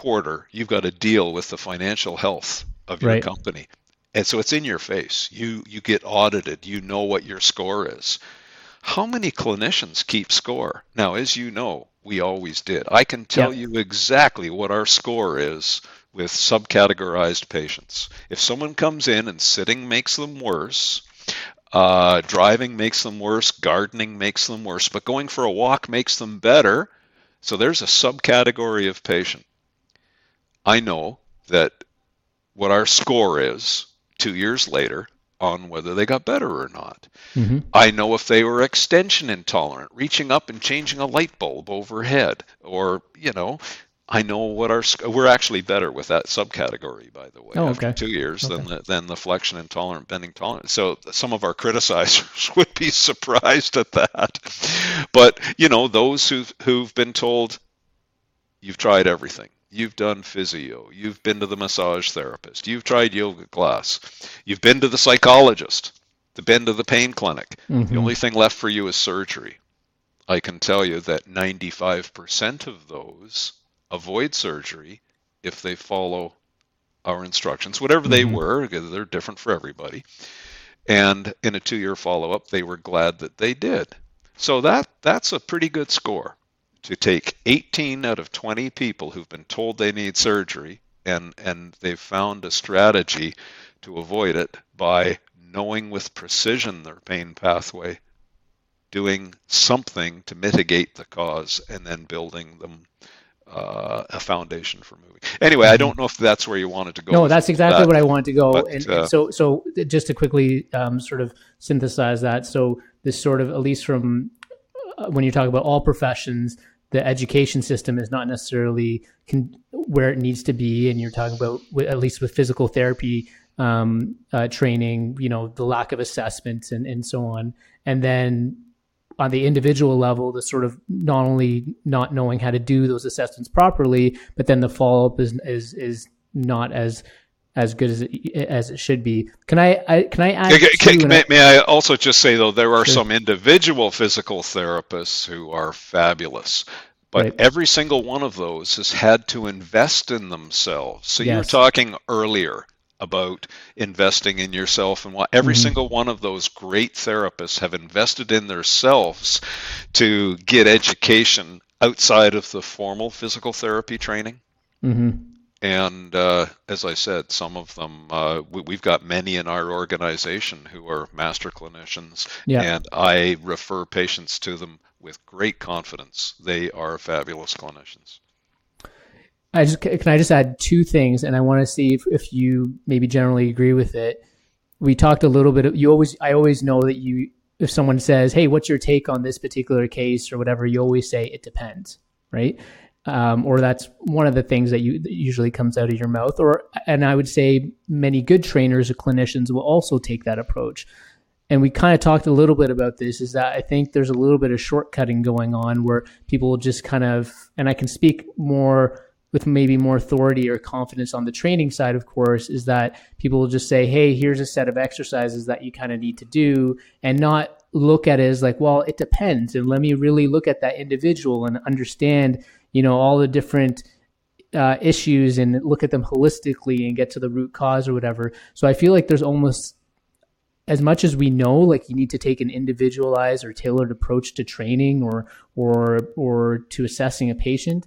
S2: quarter you've got to deal with the financial health of your
S1: Right.
S2: company. And so it's in your face. You you get audited. You know what your score is. How many clinicians keep score? Now, as you know, we always did. I can tell
S1: Yep.
S2: you exactly what our score is with subcategorized patients. If someone comes in and sitting makes them worse, uh, driving makes them worse, gardening makes them worse, but going for a walk makes them better. So there's a subcategory of patient. I know that what our score is two years later on whether they got better or not.
S1: hmm
S2: I know if they were extension intolerant, reaching up and changing a light bulb overhead, or you know, I know what our we're actually better with that subcategory, by the way,
S1: Oh,
S2: after
S1: okay.
S2: two years than the, than the flexion intolerant, bending tolerant. So some of our criticizers would be surprised at that, but you know, those who've who've been told you've tried everything. You've done physio. You've been to the massage therapist. You've tried yoga class. You've been to the psychologist. You've been to the pain clinic.
S1: hmm
S2: The only thing left for you is surgery. I can tell you that 95% of those avoid surgery if they follow our instructions, whatever they
S1: Mhm.
S2: were, they're different for everybody. And in a two-year follow-up, they were glad that they did. So that that's a pretty good score to take 18 out of 20 people who've been told they need surgery and and they've found a strategy to avoid it by knowing with precision their pain pathway doing something to mitigate the cause and then building them uh, a foundation for moving. Anyway, I don't know if that's where you wanted to go.
S1: No, that's exactly
S2: that.
S1: what I wanted to go.
S2: but,
S1: and,
S2: uh,
S1: and so, so just to quickly um, sort of synthesize that. So this sort of, at least from when you talk about all professions, the education system is not necessarily con- where it needs to be. And you're talking about, at least with physical therapy um, uh, training, you know, the lack of assessments and, and so on. And then on the individual level, the sort of not only not knowing how to do those assessments properly, but then the follow up is is is not as as good as it, as it should be. Can I, I can I add? Two
S2: can- may,
S1: I-
S2: may I also just say though there are
S1: Sure.
S2: some individual physical therapists who are fabulous, but
S1: Right.
S2: every single one of those has had to invest in themselves. So you were talking earlier about investing in yourself and what every
S1: Mhm.
S2: single one of those great therapists have invested in themselves to get education outside of the formal physical therapy training.
S1: Mhm.
S2: And uh, as I said, some of them, uh, we, we've got many in our organization who are master clinicians,
S1: Yeah.
S2: and I refer patients to them with great confidence. They are fabulous clinicians.
S1: I just can I just add two things, and I want to see if, if you maybe generally agree with it. We talked a little bit. You always, I always know that you, if someone says, "Hey, what's your take on this particular case?" or whatever, you always say it depends, right? Um, or that's one of the things that you that usually comes out of your mouth. Or, and I would say many good trainers or clinicians will also take that approach. And we kind of talked a little bit about this. Is that I think there's a little bit of shortcutting going on where people just kind of, and I can speak more with maybe more authority or confidence on the training side, of course, is that people will just say, hey, here's a set of exercises that you kind of need to do, and not look at it as like, well, it depends. And let me really look at that individual and understand, you know, all the different uh, issues and look at them holistically and get to the root cause or whatever. So I feel like there's almost as much as we know like you need to take an individualized or tailored approach to training or or or to assessing a patient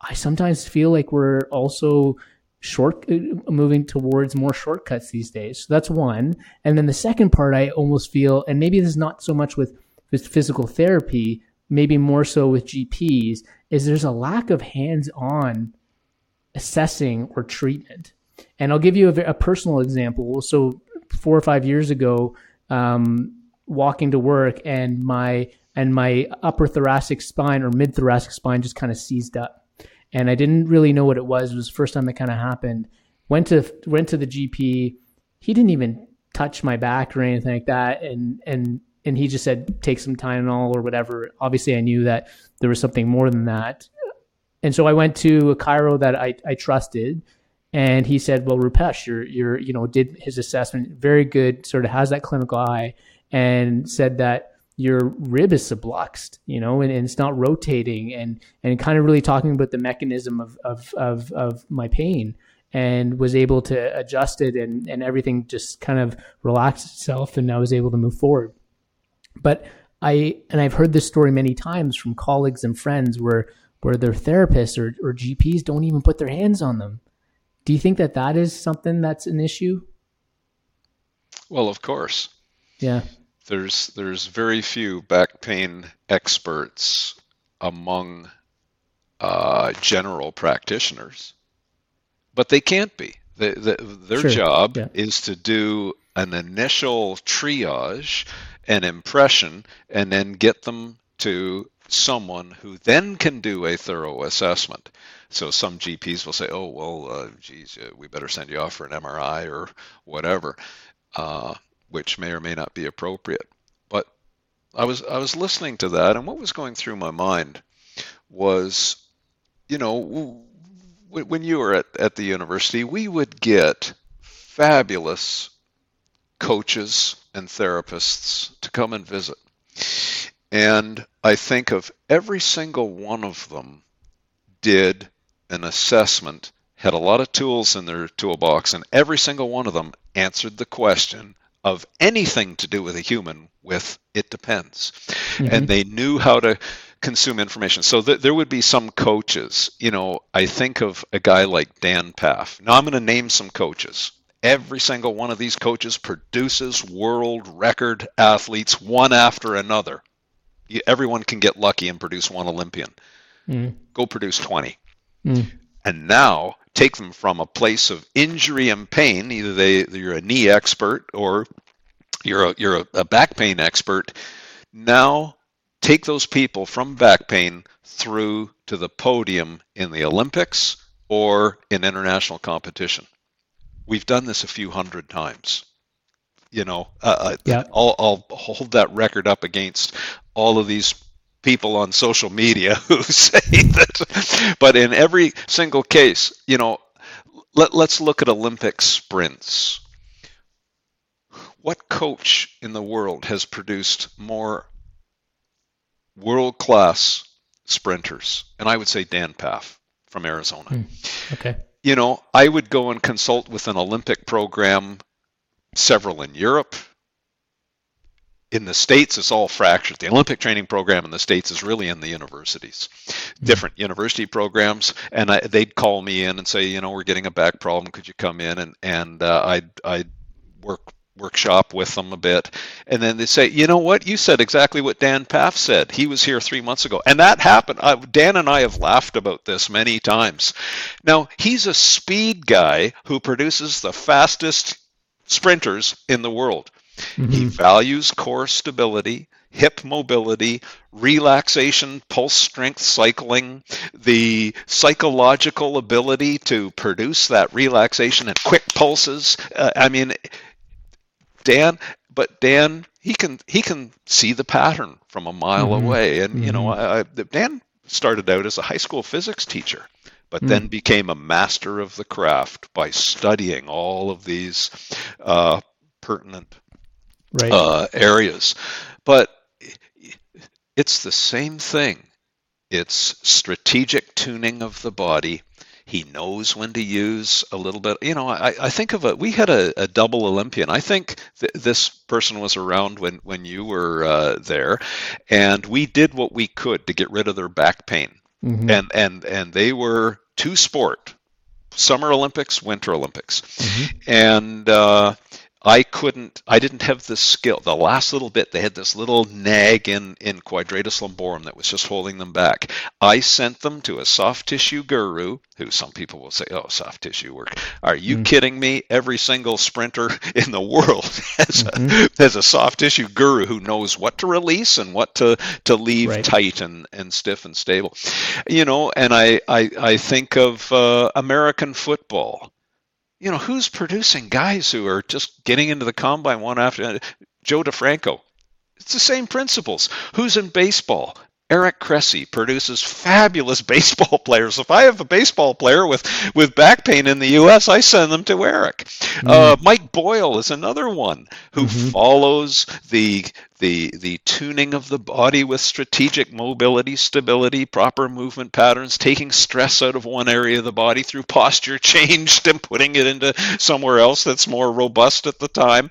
S1: I sometimes feel like we're also short uh, moving towards more shortcuts these days. So that's one. And then the second part I almost feel and maybe this is not so much with with physical therapy, maybe more so with GPs is there's a lack of hands-on assessing or treatment. And I'll give you a, a personal example. So four or five years ago, um, walking to work and my and my upper thoracic spine or mid thoracic spine just kind of seized up, and I didn't really know what it was. It was the first time that kind of happened. Went to went to the GP. He didn't even touch my back or anything like that, and and and he just said take some Tylenol or whatever. Obviously, I knew that there was something more than that, and so I went to a chiro that I, I trusted, And he said, "Well, Rupesh, you're you're you know did his assessment very good, sort of has that clinical eye, and said that your rib is subluxed, you know, and, and, it's not rotating, and and kind of really talking about the mechanism of of of, of my pain." and was able to adjust it and, and everything just kind of relaxed itself and I was able to move forward. But I and I've heard this story many times from colleagues and friends where where their therapists or, or GPs don't even put their hands on them. Do you think that that is something that's an issue?
S2: Well, of course.
S1: Yeah.
S2: There's there's very few back pain experts among uh, general practitioners, but they can't be. The, the, their sure. job yeah. is to do an initial triage an impression and then get them to someone who then can do a thorough assessment. So some GPs will say, "Oh, well, uh, geez, uh, we better send you off for an MRI or whatever," uh, which may or may not be appropriate. But I was I was listening to that, and what was going through my mind was, you know, when you were at, at the university, we would get fabulous coaches and therapists to come and visit. And I think of every single one of them did an assessment, had a lot of tools in their toolbox, and every single one of them answered the question of anything to do with a human with it depends. Mm-hmm. And they knew how to consume information. So th- there would be some coaches, you know, I think of a guy like Dan Pfaff. Now I'm going to name some coaches. Every single one of these coaches produces world record athletes one after another. Everyone can get lucky and produce one Olympian. Mm. Go produce 20. Mm. And now take them from a place of injury and pain. Either they you're a knee expert or you're a, you're a, a back pain expert. Now take those people from back pain through to the podium in the Olympics or in international competition we've done this a few hundred times. You know, uh, uh, yeah. I'll, I'll hold that record up against all of these people on social media who say that. But in every single case, you know, let, let's look at Olympic sprints. What coach in the world has produced more world class sprinters? And I would say Dan Pfaff from Arizona.
S1: Mm, okay
S2: you know, I would go and consult with an Olympic program, several in Europe. In the States, it's all fractured. The Olympic training program in the States is really in the universities, mm-hmm. different university programs. And I, they'd call me in and say, you know, we're getting a back problem. Could you come in? And, and uh, I'd, I'd work workshop with them a bit. And then they say, you know what? You said exactly what Dan Pfaff said. He was here three months ago. And that happened. Uh, Dan and I have laughed about this many times. Now, he's a speed guy who produces the fastest sprinters in the world. Mm-hmm. He values core stability, hip mobility, relaxation, pulse strength cycling, the psychological ability to produce that relaxation and quick pulses. Uh, I mean, Dan, but Dan, he can he can see the pattern from a mile mm-hmm. away, and mm-hmm. you know, mm-hmm. I, Dan started out as a high school physics teacher, but mm. then became a master of the craft by studying all of these uh, pertinent right. uh, areas. But it's the same thing. It's strategic tuning of the body he knows when to use a little bit. You know, I, I think of a, We had a, a double Olympian. I think th- this person was around when when you were uh, there, and we did what we could to get rid of their back pain. Mm-hmm. And and and they were two sport, Summer Olympics, Winter Olympics, mm-hmm. and. Uh, I couldn't, I didn't have the skill. The last little bit, they had this little nag in, in quadratus lumborum that was just holding them back. I sent them to a soft tissue guru, who some people will say, oh, soft tissue work. Are you mm-hmm. kidding me? Every single sprinter in the world has, mm-hmm. a, has a soft tissue guru who knows what to release and what to, to leave right. tight and, and stiff and stable. You know, and I, I, I think of uh, American football you know, who's producing guys who are just getting into the combine one after Joe DeFranco? It's the same principles. Who's in baseball? Eric Cressey produces fabulous baseball players. If I have a baseball player with, with back pain in the U.S., I send them to Eric. Mm. Uh, Mike Boyle is another one who mm-hmm. follows the the the tuning of the body with strategic mobility, stability, proper movement patterns, taking stress out of one area of the body through posture change and putting it into somewhere else that's more robust at the time.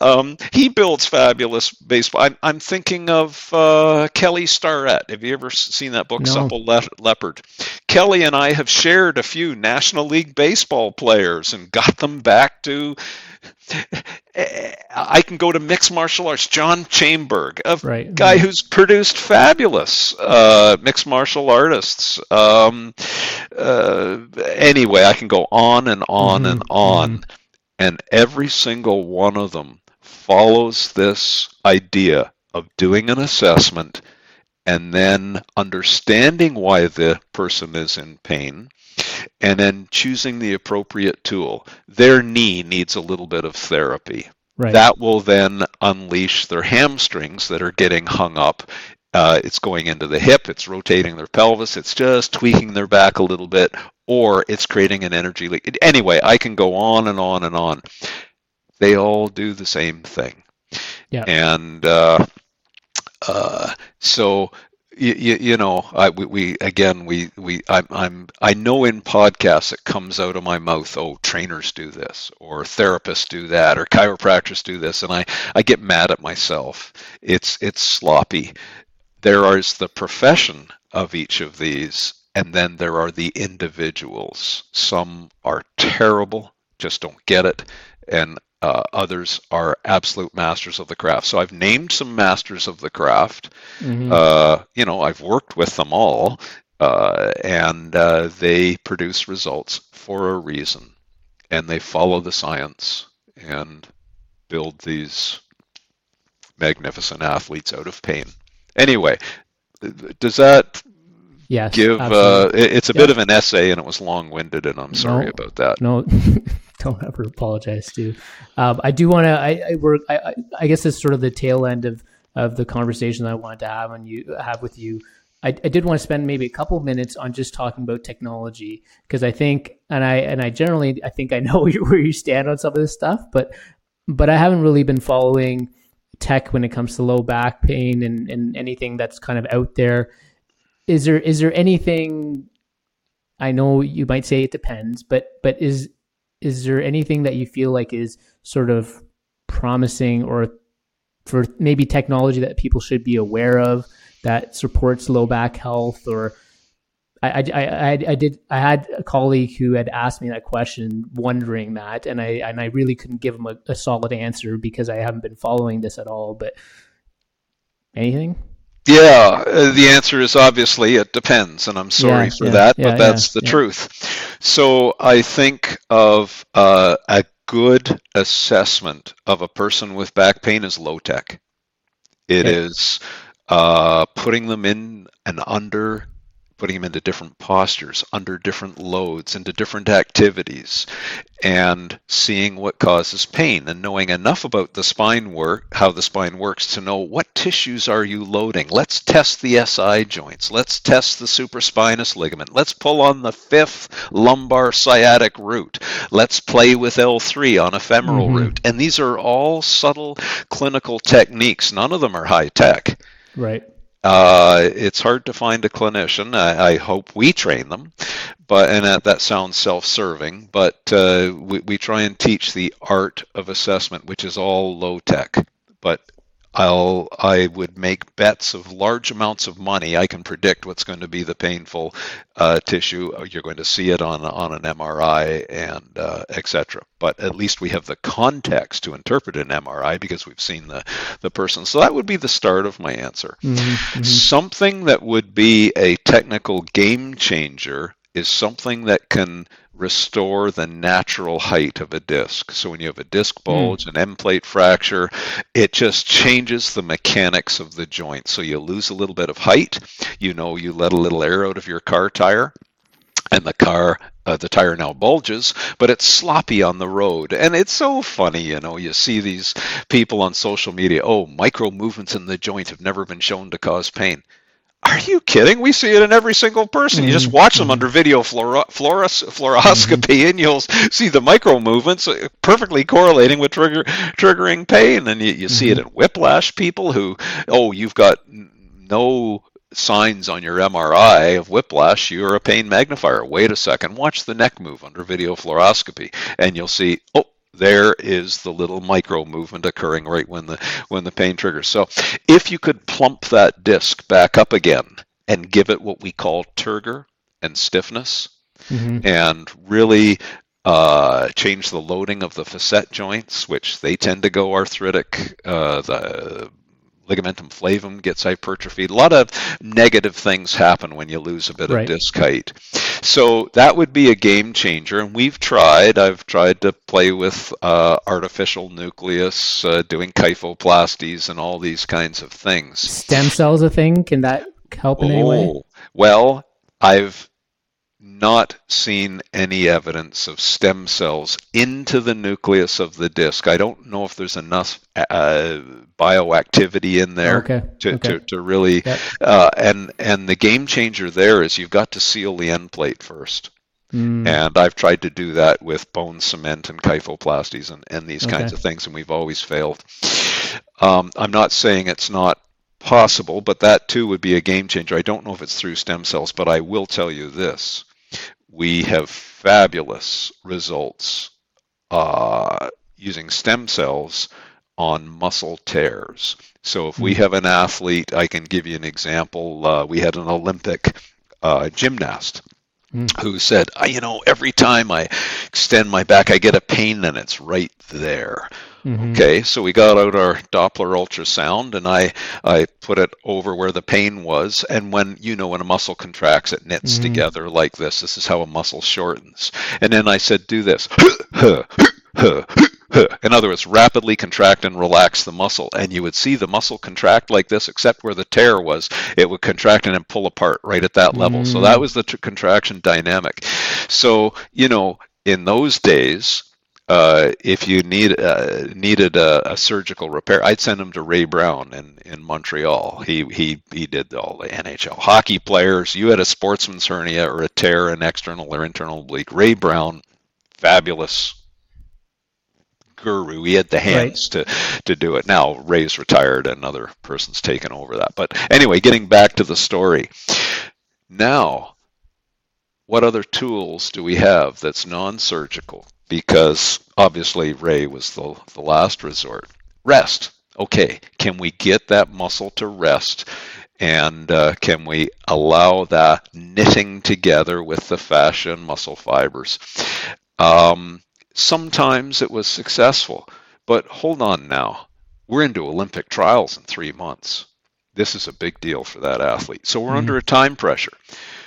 S2: Um, he builds fabulous baseball. I'm, I'm thinking of uh, Kelly Starrett. Have you ever seen that book, no. Supple Le- Leopard? Kelly and I have shared a few National League baseball players and got them back to I can go to mixed martial arts. John Chaimberg, a right. guy who's produced fabulous uh, mixed martial artists. Um, uh, anyway, I can go on and on mm-hmm. and on, mm-hmm. and every single one of them follows this idea of doing an assessment and then understanding why the person is in pain and then choosing the appropriate tool. Their knee needs a little bit of therapy. Right. That will then unleash their hamstrings that are getting hung up. Uh, it's going into the hip, it's rotating their pelvis, it's just tweaking their back a little bit, or it's creating an energy leak. Anyway, I can go on and on and on. They all do the same thing. Yeah. And uh, uh, so you, you, you, know, I, we, we, again, we, we, I'm, I'm, I know in podcasts it comes out of my mouth. Oh, trainers do this, or therapists do that, or chiropractors do this, and I, I get mad at myself. It's, it's sloppy. There is the profession of each of these, and then there are the individuals. Some are terrible, just don't get it, and uh, others are absolute masters of the craft. So I've named some masters of the craft. Mm-hmm. Uh, you know, I've worked with them all, uh, and uh, they produce results for a reason, and they follow the science and build these magnificent athletes out of pain. Anyway, does that
S1: yes,
S2: give? Uh, it's a bit of an essay, and it was long-winded, and I'm sorry
S1: no,
S2: about that.
S1: No. don't ever apologize to. Um, I do want to. I, I work. I, I guess it's sort of the tail end of of the conversation that I wanted to have on you have with you. I, I did want to spend maybe a couple minutes on just talking about technology because I think, and I and I generally I think I know where you stand on some of this stuff, but but I haven't really been following tech when it comes to low back pain and, and anything that's kind of out there. Is there is there anything I know you might say it depends, but but is is there anything that you feel like is sort of promising or for maybe technology that people should be aware of that supports low back health or I, I, I, I did I had a colleague who had asked me that question wondering that and I and I really couldn't give him a, a solid answer because I haven't been following this at all but anything
S2: yeah, uh, the answer is obviously it depends, and I'm sorry yeah, for yeah, that, yeah, but that's the truth. So I think of uh, a good assessment of a person with back pain is low tech. It okay. is uh, putting them in and under putting them into different postures, under different loads, into different activities, and seeing what causes pain and knowing enough about the spine work, how the spine works to know what tissues are you loading. Let's test the SI joints. Let's test the supraspinous ligament. Let's pull on the fifth lumbar sciatic root. Let's play with L3 on a femoral mm-hmm. root. And these are all subtle clinical techniques. None of them are high tech.
S1: Right.
S2: Uh, it's hard to find a clinician. I, I, hope we train them, but and that, that sounds self-serving. But uh, we, we try and teach the art of assessment, which is all low tech. But I'll I would make bets of large amounts of money. I can predict what's going to be the painful uh, tissue. You're going to see it on on an MRI and uh, etc. But at least we have the context to interpret an MRI because we've seen the the person. So that would be the start of my answer. Mm-hmm, mm-hmm. Something that would be a technical game changer is something that can restore the natural height of a disc. So when you have a disc hmm. bulge, mm. an end plate fracture, it just changes the mechanics of the joint. So you lose a little bit of height. You know, you let a little air out of your car tire. And the car, uh, the tire now bulges, but it's sloppy on the road. And it's so funny, you know, you see these people on social media, oh, micro movements in the joint have never been shown to cause pain. Are you kidding? We see it in every single person. You just watch them mm-hmm. under video fluoro- fluoros- fluoroscopy, mm-hmm. and you'll see the micro movements uh, perfectly correlating with trigger triggering pain. And you, you see it mm-hmm. in whiplash people who, oh, you've got no signs on your MRI of whiplash, you're a pain magnifier. Wait a second, watch the neck move under video fluoroscopy, and you'll see, oh, there is the little micro movement occurring right when the when the pain triggers. So if you could plump that disc back up again and give it what we call turgor and stiffness, mm-hmm. and really uh, change the loading of the facet joints, which they tend to go arthritic. Uh, the ligamentum flavum gets hypertrophied. A lot of negative things happen when you lose a bit right. of disc height. So that would be a game changer. And we've tried. I've tried to play with uh, artificial nucleus, uh, doing kyphoplasties, and all these kinds of things.
S1: Stem cells a thing? Can that help in oh, any way? Oh,
S2: well, I've not seen any evidence of stem cells into the nucleus of the disc. I don't know if there's enough uh, bioactivity in there
S1: okay.
S2: To,
S1: okay.
S2: to, to really. Yep. Uh, and and the game changer there is you've got to seal the end plate first. Mm. And I've tried to do that with bone cement and kyphoplasties and, and these okay. kinds of things, and we've always failed. Um, I'm not saying it's not possible, but that too would be a game changer. I don't know if it's through stem cells, but I will tell you this we have fabulous results uh, using stem cells on muscle tears. So if we hmm. have an athlete, I can give you an example. Uh, we had an Olympic uh, gymnast mm. who said, you know, every time I extend my back, I get a pain and it's right there. Mm-hmm. Okay, so we got out our Doppler ultrasound and I I put it over where the pain was. And when you know when a muscle contracts, it knits mm-hmm. together like this. This is how a muscle shortens. And then I said, do this. In other words, rapidly contract and relax the muscle. And you would see the muscle contract like this, except where the tear was, it would contract and then pull apart right at that level. Mm. So that was the t- contraction dynamic. So, you know, in those days, uh, if you need uh, needed a, a, surgical repair, I'd send him to Ray Brown in, in Montreal. He he he did all the NHL hockey players. You had a sportsman's hernia or a tear, an external or internal oblique. Ray Brown, fabulous guru. He had the hands right. to to do it. Now Ray's retired, another person's taken over that. But anyway, getting back to the story. Now, what other tools do we have that's non-surgical? Because obviously Ray was the, the last resort. Rest. Okay, can we get that muscle to rest? And uh, can we allow that knitting together with the fascia and muscle fibers? Um, sometimes it was successful, but hold on now. We're into Olympic trials in three months. This is a big deal for that athlete. So we're mm-hmm. under a time pressure.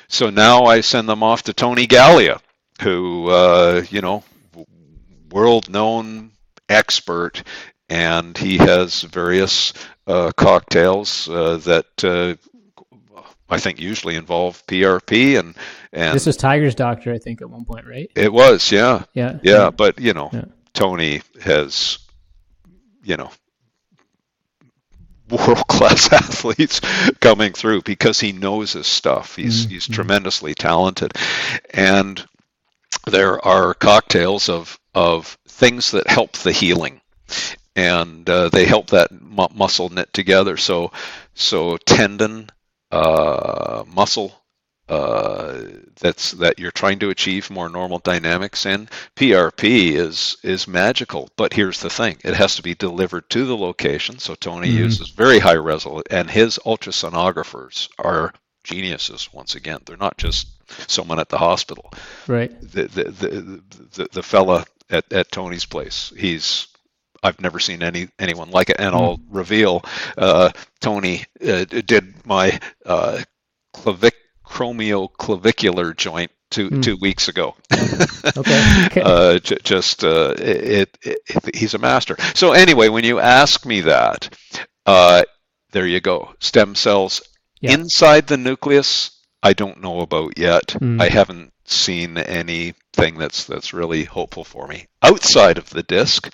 S2: So now I send them off to Tony Galea, who, uh, you know, world known expert, and he has various uh, cocktails uh, that uh, I think usually involve PRP and and
S1: this was Tiger's doctor, I think, at one point, right?
S2: It was, yeah,
S1: yeah,
S2: yeah. yeah. But you know, yeah. Tony has, you know, world class athletes coming through because he knows his stuff. He's mm-hmm. he's tremendously talented, and there are cocktails of of things that help the healing, and uh, they help that mu- muscle knit together. So, so tendon, uh, muscle. Uh, that's that you're trying to achieve more normal dynamics in. PRP is is magical, but here's the thing: it has to be delivered to the location. So Tony mm-hmm. uses very high resolution, and his ultrasonographers are geniuses. Once again, they're not just someone at the hospital.
S1: Right.
S2: The the the the, the fella at, at Tony's place. He's I've never seen any anyone like it, and I'll mm. reveal uh, Tony uh, did my uh, clavic chromio joint two mm. two weeks ago.
S1: okay. okay.
S2: Uh, j- just uh, it, it, it, he's a master. So anyway, when you ask me that, uh, there you go. Stem cells yeah. inside the nucleus. I don't know about yet. Mm. I haven't seen anything that's that's really hopeful for me. Outside of the disc,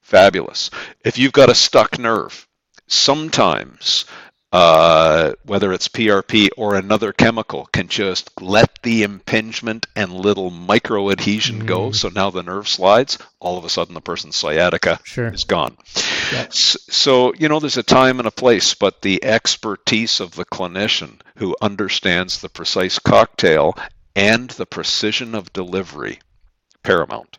S2: fabulous. If you've got a stuck nerve, sometimes uh, whether it's PRP or another chemical, can just let the impingement and little micro adhesion mm. go. So now the nerve slides. All of a sudden, the person's sciatica
S1: sure.
S2: is gone. Yep. So, you know, there's a time and a place, but the expertise of the clinician who understands the precise cocktail and the precision of delivery paramount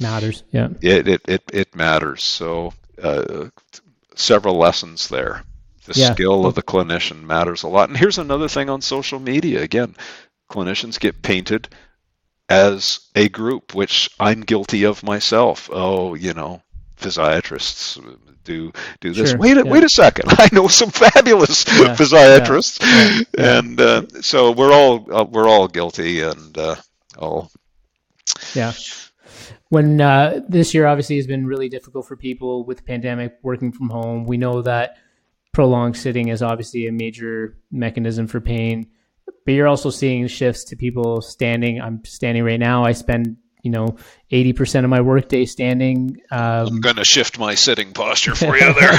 S1: matters yeah
S2: it it it, it matters so uh, several lessons there the yeah. skill of the clinician matters a lot. And here's another thing on social media. Again, clinicians get painted as a group, which I'm guilty of myself. Oh, you know, physiatrists do do this. Sure. Wait, a, yeah. wait a second. I know some fabulous yeah. physiatrists, and uh, so we're all uh, we're all guilty, and uh, all.
S1: Yeah. When uh, this year obviously has been really difficult for people with the pandemic, working from home, we know that prolonged sitting is obviously a major mechanism for pain. But you're also seeing shifts to people standing. I'm standing right now. I spend you know 80% of my workday standing
S2: um, i'm going to shift my sitting posture for you there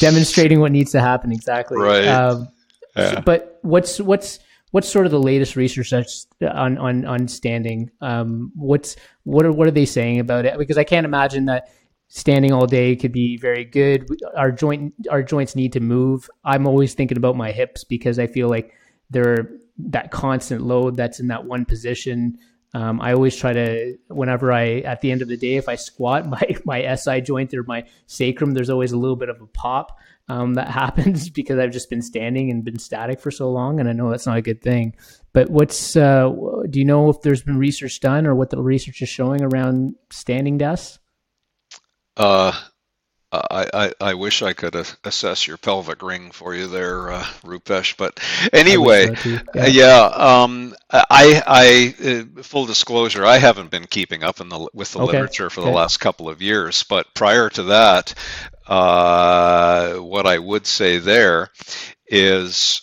S1: demonstrating what needs to happen exactly
S2: right um,
S1: yeah. so, but what's what's what's sort of the latest research on on on standing um, what's what are what are they saying about it because i can't imagine that standing all day could be very good. Our joint our joints need to move. I'm always thinking about my hips because I feel like they're that constant load that's in that one position. Um, I always try to whenever I at the end of the day if I squat my my SI joint or my sacrum there's always a little bit of a pop um, that happens because I've just been standing and been static for so long and I know that's not a good thing. But what's uh, do you know if there's been research done or what the research is showing around standing desks?
S2: Uh, I, I, I, wish I could assess your pelvic ring for you there, uh, Rupesh. But anyway, yeah. yeah. um, I, I, uh, full disclosure, I haven't been keeping up in the with the okay. literature for okay. the last couple of years. But prior to that, uh, what I would say there is,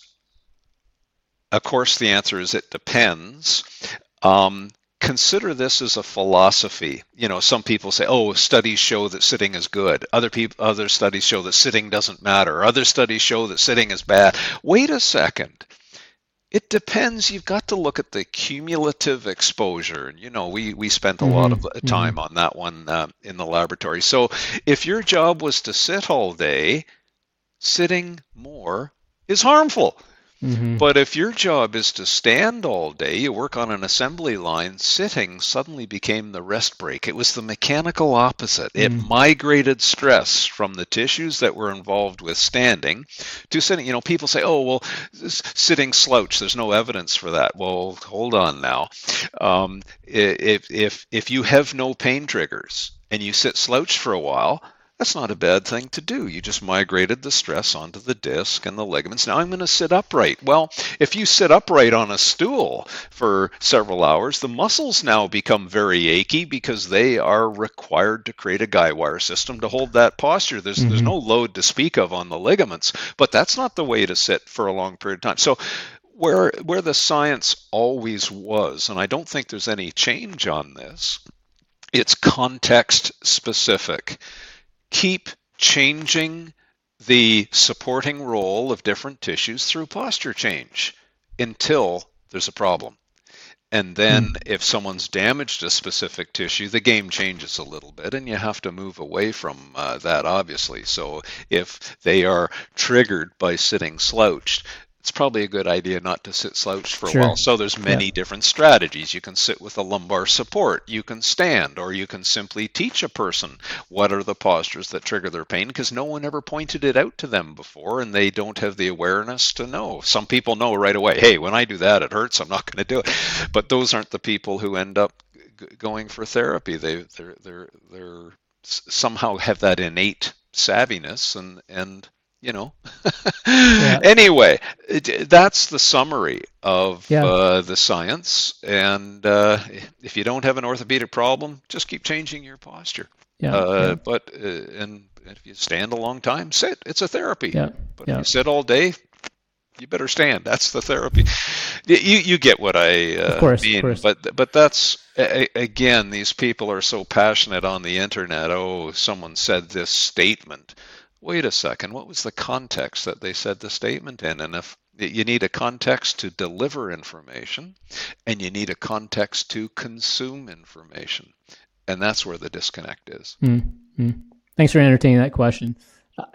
S2: of course, the answer is it depends. Um, consider this as a philosophy. You know, some people say, "Oh, studies show that sitting is good." Other people, other studies show that sitting doesn't matter. Other studies show that sitting is bad. Wait a second. It depends. You've got to look at the cumulative exposure. And, You know, we we spent a mm-hmm. lot of mm-hmm. time mm-hmm. on that one uh, in the laboratory. So, if your job was to sit all day, sitting more is harmful. Mm-hmm. But if your job is to stand all day, you work on an assembly line, sitting suddenly became the rest break. It was the mechanical opposite. It mm. migrated stress from the tissues that were involved with standing to sitting. You know, people say, oh, well, sitting slouch, there's no evidence for that. Well, hold on now. Um, if, if, if you have no pain triggers and you sit slouched for a while, that's not a bad thing to do. You just migrated the stress onto the disc and the ligaments. Now I'm going to sit upright. Well, if you sit upright on a stool for several hours, the muscles now become very achy because they are required to create a guy wire system to hold that posture. There's mm-hmm. there's no load to speak of on the ligaments, but that's not the way to sit for a long period of time. So where where the science always was, and I don't think there's any change on this, it's context specific keep changing the supporting role of different tissues through posture change until there's a problem. And then mm. if someone's damaged a specific tissue, the game changes a little bit and you have to move away from uh, that, obviously. So if they are triggered by sitting slouched, it's probably a good idea not to sit slouched for a while. So there's many yeah. different strategies. You can sit with a lumbar support, you can stand, or you can simply teach a person what are the postures that trigger their pain because no one ever pointed it out to them before and they don't have the awareness to know. Some people know right away, hey, when I do that it hurts, I'm not going to do it. But those aren't the people who end up g- going for therapy. They they're they're they're somehow have that innate savviness and and you know. yeah. Anyway, that's the summary of yeah. uh, the science. And uh, if you don't have an orthopedic problem, just keep changing your posture. Yeah. Uh, yeah. But uh, and if you stand a long time, sit. It's a therapy.
S1: Yeah.
S2: But if you sit all day, you better stand. That's the therapy. You you get what I uh,
S1: of course,
S2: mean.
S1: Of course.
S2: But but that's again, these people are so passionate on the internet. Oh, someone said this statement wait a second, what was the context that they said the statement in? And if you need a context to deliver information and you need a context to consume information. And that's where the disconnect is.
S1: Mm-hmm. Thanks for entertaining that question.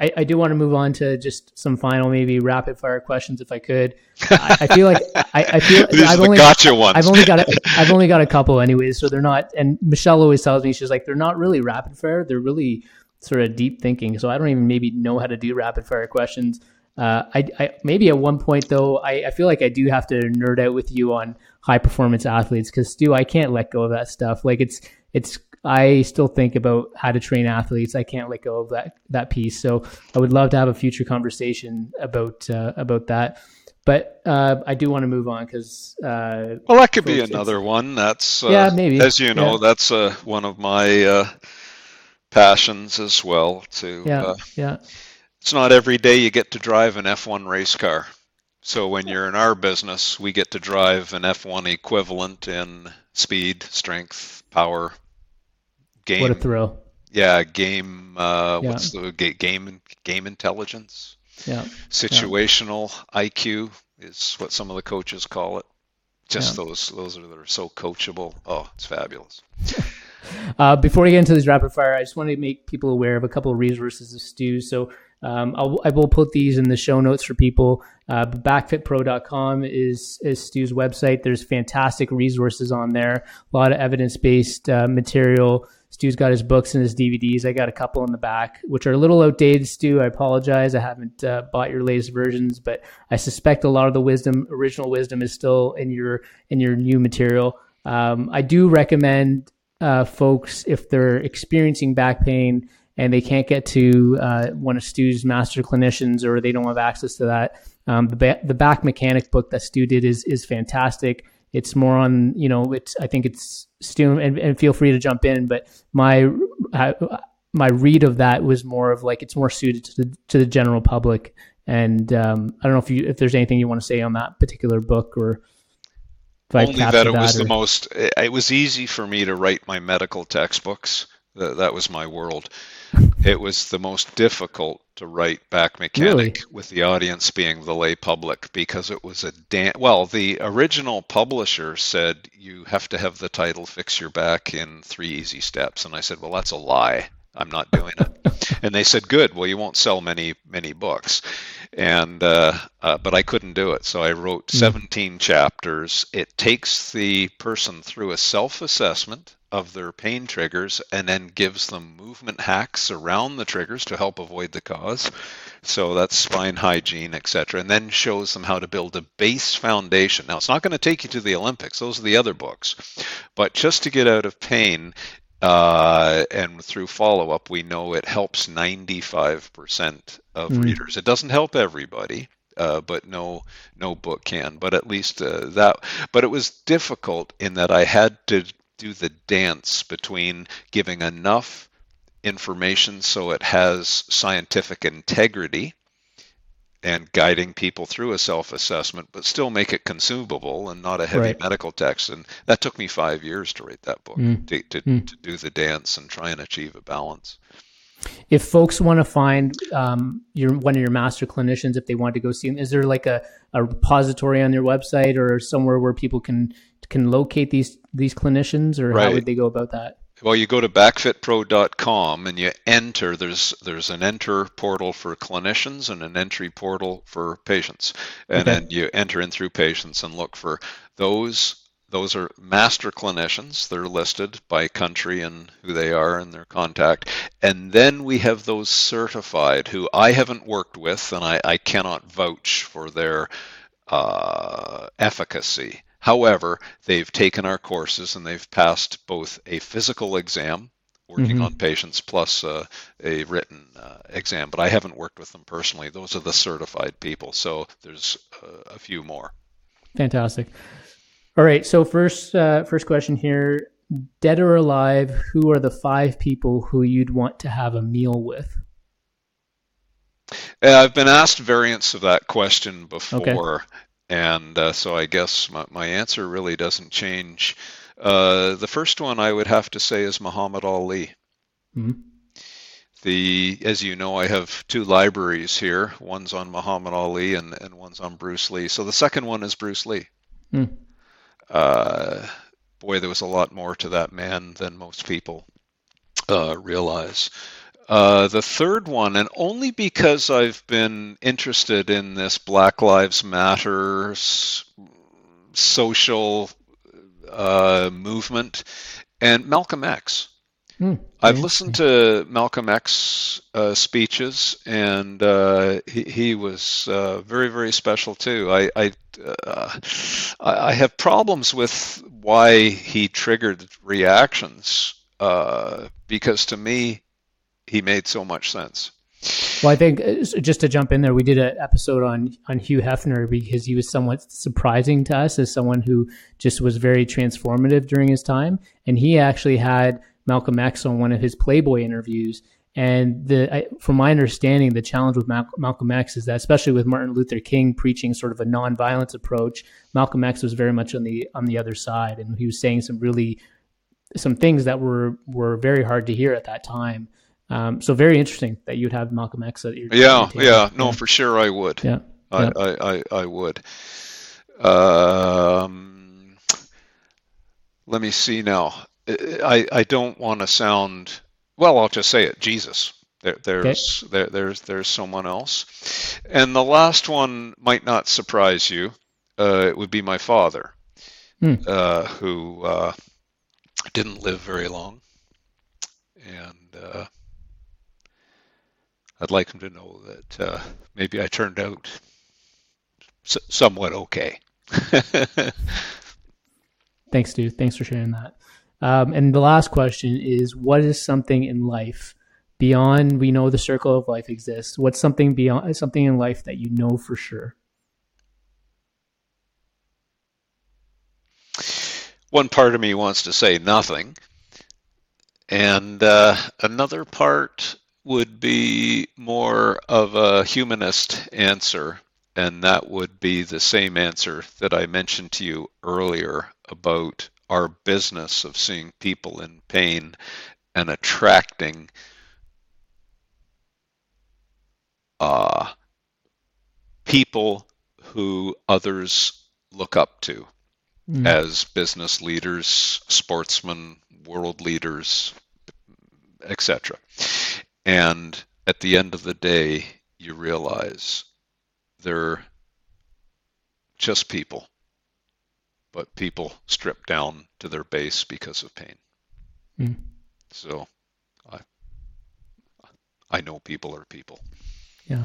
S1: I, I, do want to move on to just some final, maybe rapid fire questions, if I could. I, I feel like I, I feel
S2: I've only gotcha ones.
S1: I've only got a, I've only got a couple, anyways. So they're not. And Michelle always tells me she's like they're not really rapid fire. They're really sort of deep thinking. So I don't even maybe know how to do rapid fire questions. Uh, I, I, maybe at one point though, I, I feel like I do have to nerd out with you on high performance athletes because Stu, I can't let go of that stuff. Like it's it's I still think about how to train athletes. I can't let go of that that piece. So I would love to have a future conversation about uh, about that. But uh, I do want to move on because uh,
S2: well, that could be another one. That's uh,
S1: yeah, maybe
S2: as you know,
S1: yeah.
S2: that's uh, one of my uh, passions as well. To
S1: yeah, yeah.
S2: It's not every day you get to drive an F1 race car. So when you're in our business, we get to drive an F1 equivalent in speed, strength, power, game.
S1: What a thrill!
S2: Yeah, game. Uh, yeah. What's the game? Game intelligence.
S1: Yeah.
S2: Situational yeah. IQ is what some of the coaches call it. Just yeah. those those are that are so coachable. Oh, it's fabulous.
S1: uh, before we get into this rapid fire, I just want to make people aware of a couple of resources of Stu. So um, I'll, I will put these in the show notes for people. Uh, backfitpro.com is, is Stu's website. There's fantastic resources on there, a lot of evidence based uh, material. Stu's got his books and his DVDs. I got a couple in the back, which are a little outdated, Stu. I apologize. I haven't uh, bought your latest versions, but I suspect a lot of the wisdom, original wisdom, is still in your in your new material. Um, I do recommend uh, folks if they're experiencing back pain and they can't get to uh, one of Stu's master clinicians or they don't have access to that. Um, the, ba- the back mechanic book that Stu did is is fantastic. It's more on you know it's I think it's Stu and, and feel free to jump in, but my uh, my read of that was more of like it's more suited to the, to the general public. And um, I don't know if you if there's anything you want to say on that particular book or.
S2: Only that it was or... the most. It was easy for me to write my medical textbooks. That, that was my world it was the most difficult to write back mechanic really? with the audience being the lay public because it was a dan- well the original publisher said you have to have the title fix your back in three easy steps and i said well that's a lie i'm not doing it and they said good well you won't sell many many books and uh, uh, but i couldn't do it so i wrote hmm. 17 chapters it takes the person through a self-assessment of their pain triggers and then gives them movement hacks around the triggers to help avoid the cause. So that's spine hygiene, etc. And then shows them how to build a base foundation. Now, it's not going to take you to the Olympics, those are the other books. But just to get out of pain, uh, and through follow up, we know it helps 95% of mm. readers. It doesn't help everybody. Uh, but no no book can. But at least uh, that. But it was difficult in that I had to do the dance between giving enough information so it has scientific integrity and guiding people through a self-assessment but still make it consumable and not a heavy right. medical text and that took me five years to write that book mm. to, to, mm. to, do the dance and try and achieve a balance
S1: if folks want to find um, your one of your master clinicians if they want to go see them is there like a, a repository on your website or somewhere where people can can locate these these clinicians, or right. how would they go about that?
S2: Well, you go to backfitpro.com and you enter. There's there's an enter portal for clinicians and an entry portal for patients, and okay. then you enter in through patients and look for those. Those are master clinicians. They're listed by country and who they are and their contact. And then we have those certified who I haven't worked with and I, I cannot vouch for their uh, efficacy. However, they've taken our courses and they've passed both a physical exam, working mm-hmm. on patients, plus uh, a written uh, exam. But I haven't worked with them personally. Those are the certified people. So there's uh, a few more.
S1: Fantastic. All right. So first, uh, first question here: Dead or alive, who are the five people who you'd want to have a meal with?
S2: I've been asked variants of that question before, okay. And uh, so I guess my, my, answer really doesn't change. Uh, the first one I would have to say is Muhammad Ali. Mm-hmm. the as you know, I have two libraries here. One's on Muhammad Ali and, and one's on Bruce Lee. So the second one is Bruce Lee. Hmm. Uh, boy, there was a lot more to that man than most people uh, realize. Uh, the third one, and only because I've been interested in this Black Lives Matter social uh, movement, and Malcolm X. Hmm. I've listened to Malcolm X uh, speeches, and uh, he, he, was uh, very, very special too. I I, uh, I have problems with why he triggered reactions uh, because to me, he made so much sense.
S1: Well, I think uh, just to jump in there, we did an episode on on Hugh Hefner because he was somewhat surprising to us as someone who just was very transformative during his time, and he actually had Malcolm X on one of his Playboy interviews. And the, I, from my understanding, the challenge with Mal- Malcolm X is that, especially with Martin Luther King preaching sort of a nonviolence approach, Malcolm X was very much on the on the other side, and he was saying some really some things that were were very hard to hear at that time. Um, so very interesting that you'd have Malcolm X at your
S2: yeah yeah no for sure I would yeah I yeah. I, I, I, would. Um, let me see now. I, I don't want to sound well. I'll just say it. Jesus. There, there's okay. there, there's there's someone else, and the last one might not surprise you. Uh, it would be my father, hmm. uh, who uh, didn't live very long, and uh, I'd like them to know that uh, maybe I turned out s- somewhat okay.
S1: Thanks, dude. Thanks for sharing that. Um, and the last question is what is something in life beyond we know the circle of life exists? What's something beyond something in life that you know for sure?
S2: One part of me wants to say nothing. And uh, another part would be more of a humanist answer, and that would be the same answer that I mentioned to you earlier about our business of seeing people in pain and attracting uh, people who others look up to mm. as business leaders, sportsmen, world leaders, etc. And at the end of the day, you realize they're just people but people strip down to their base because of pain. Mm. So I I know people are people.
S1: Yeah.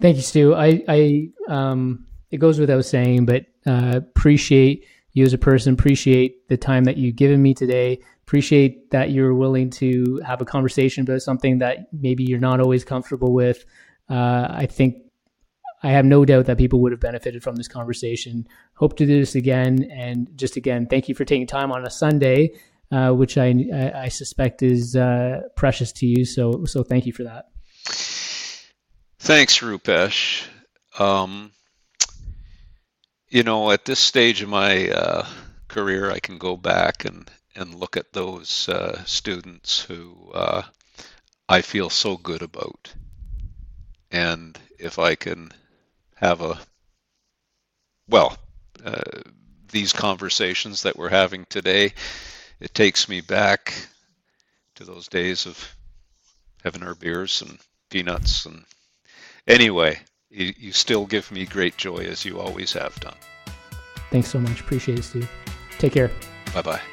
S1: Thank you, Stu. I, I um it goes without saying, but uh, appreciate you as a person, appreciate the time that you've given me today, appreciate that you're willing to have a conversation about something that maybe you're not always comfortable with. Uh, I think I have no doubt that people would have benefited from this conversation. Hope to do this again. And just again, thank you for taking time on a Sunday, uh, which I, I, suspect is uh, precious to you. So, so thank you for that.
S2: Thanks, Rupesh. Um, you know, at this stage of my uh, career, I can go back and, and look at those uh, students who uh, I feel so good about. And if I can have a well uh, these conversations that we're having today it takes me back to those days of having our beers and peanuts and anyway you, you still give me great joy as you always have done.
S1: Thanks so much. Appreciate it steve. Take care.
S2: Bye bye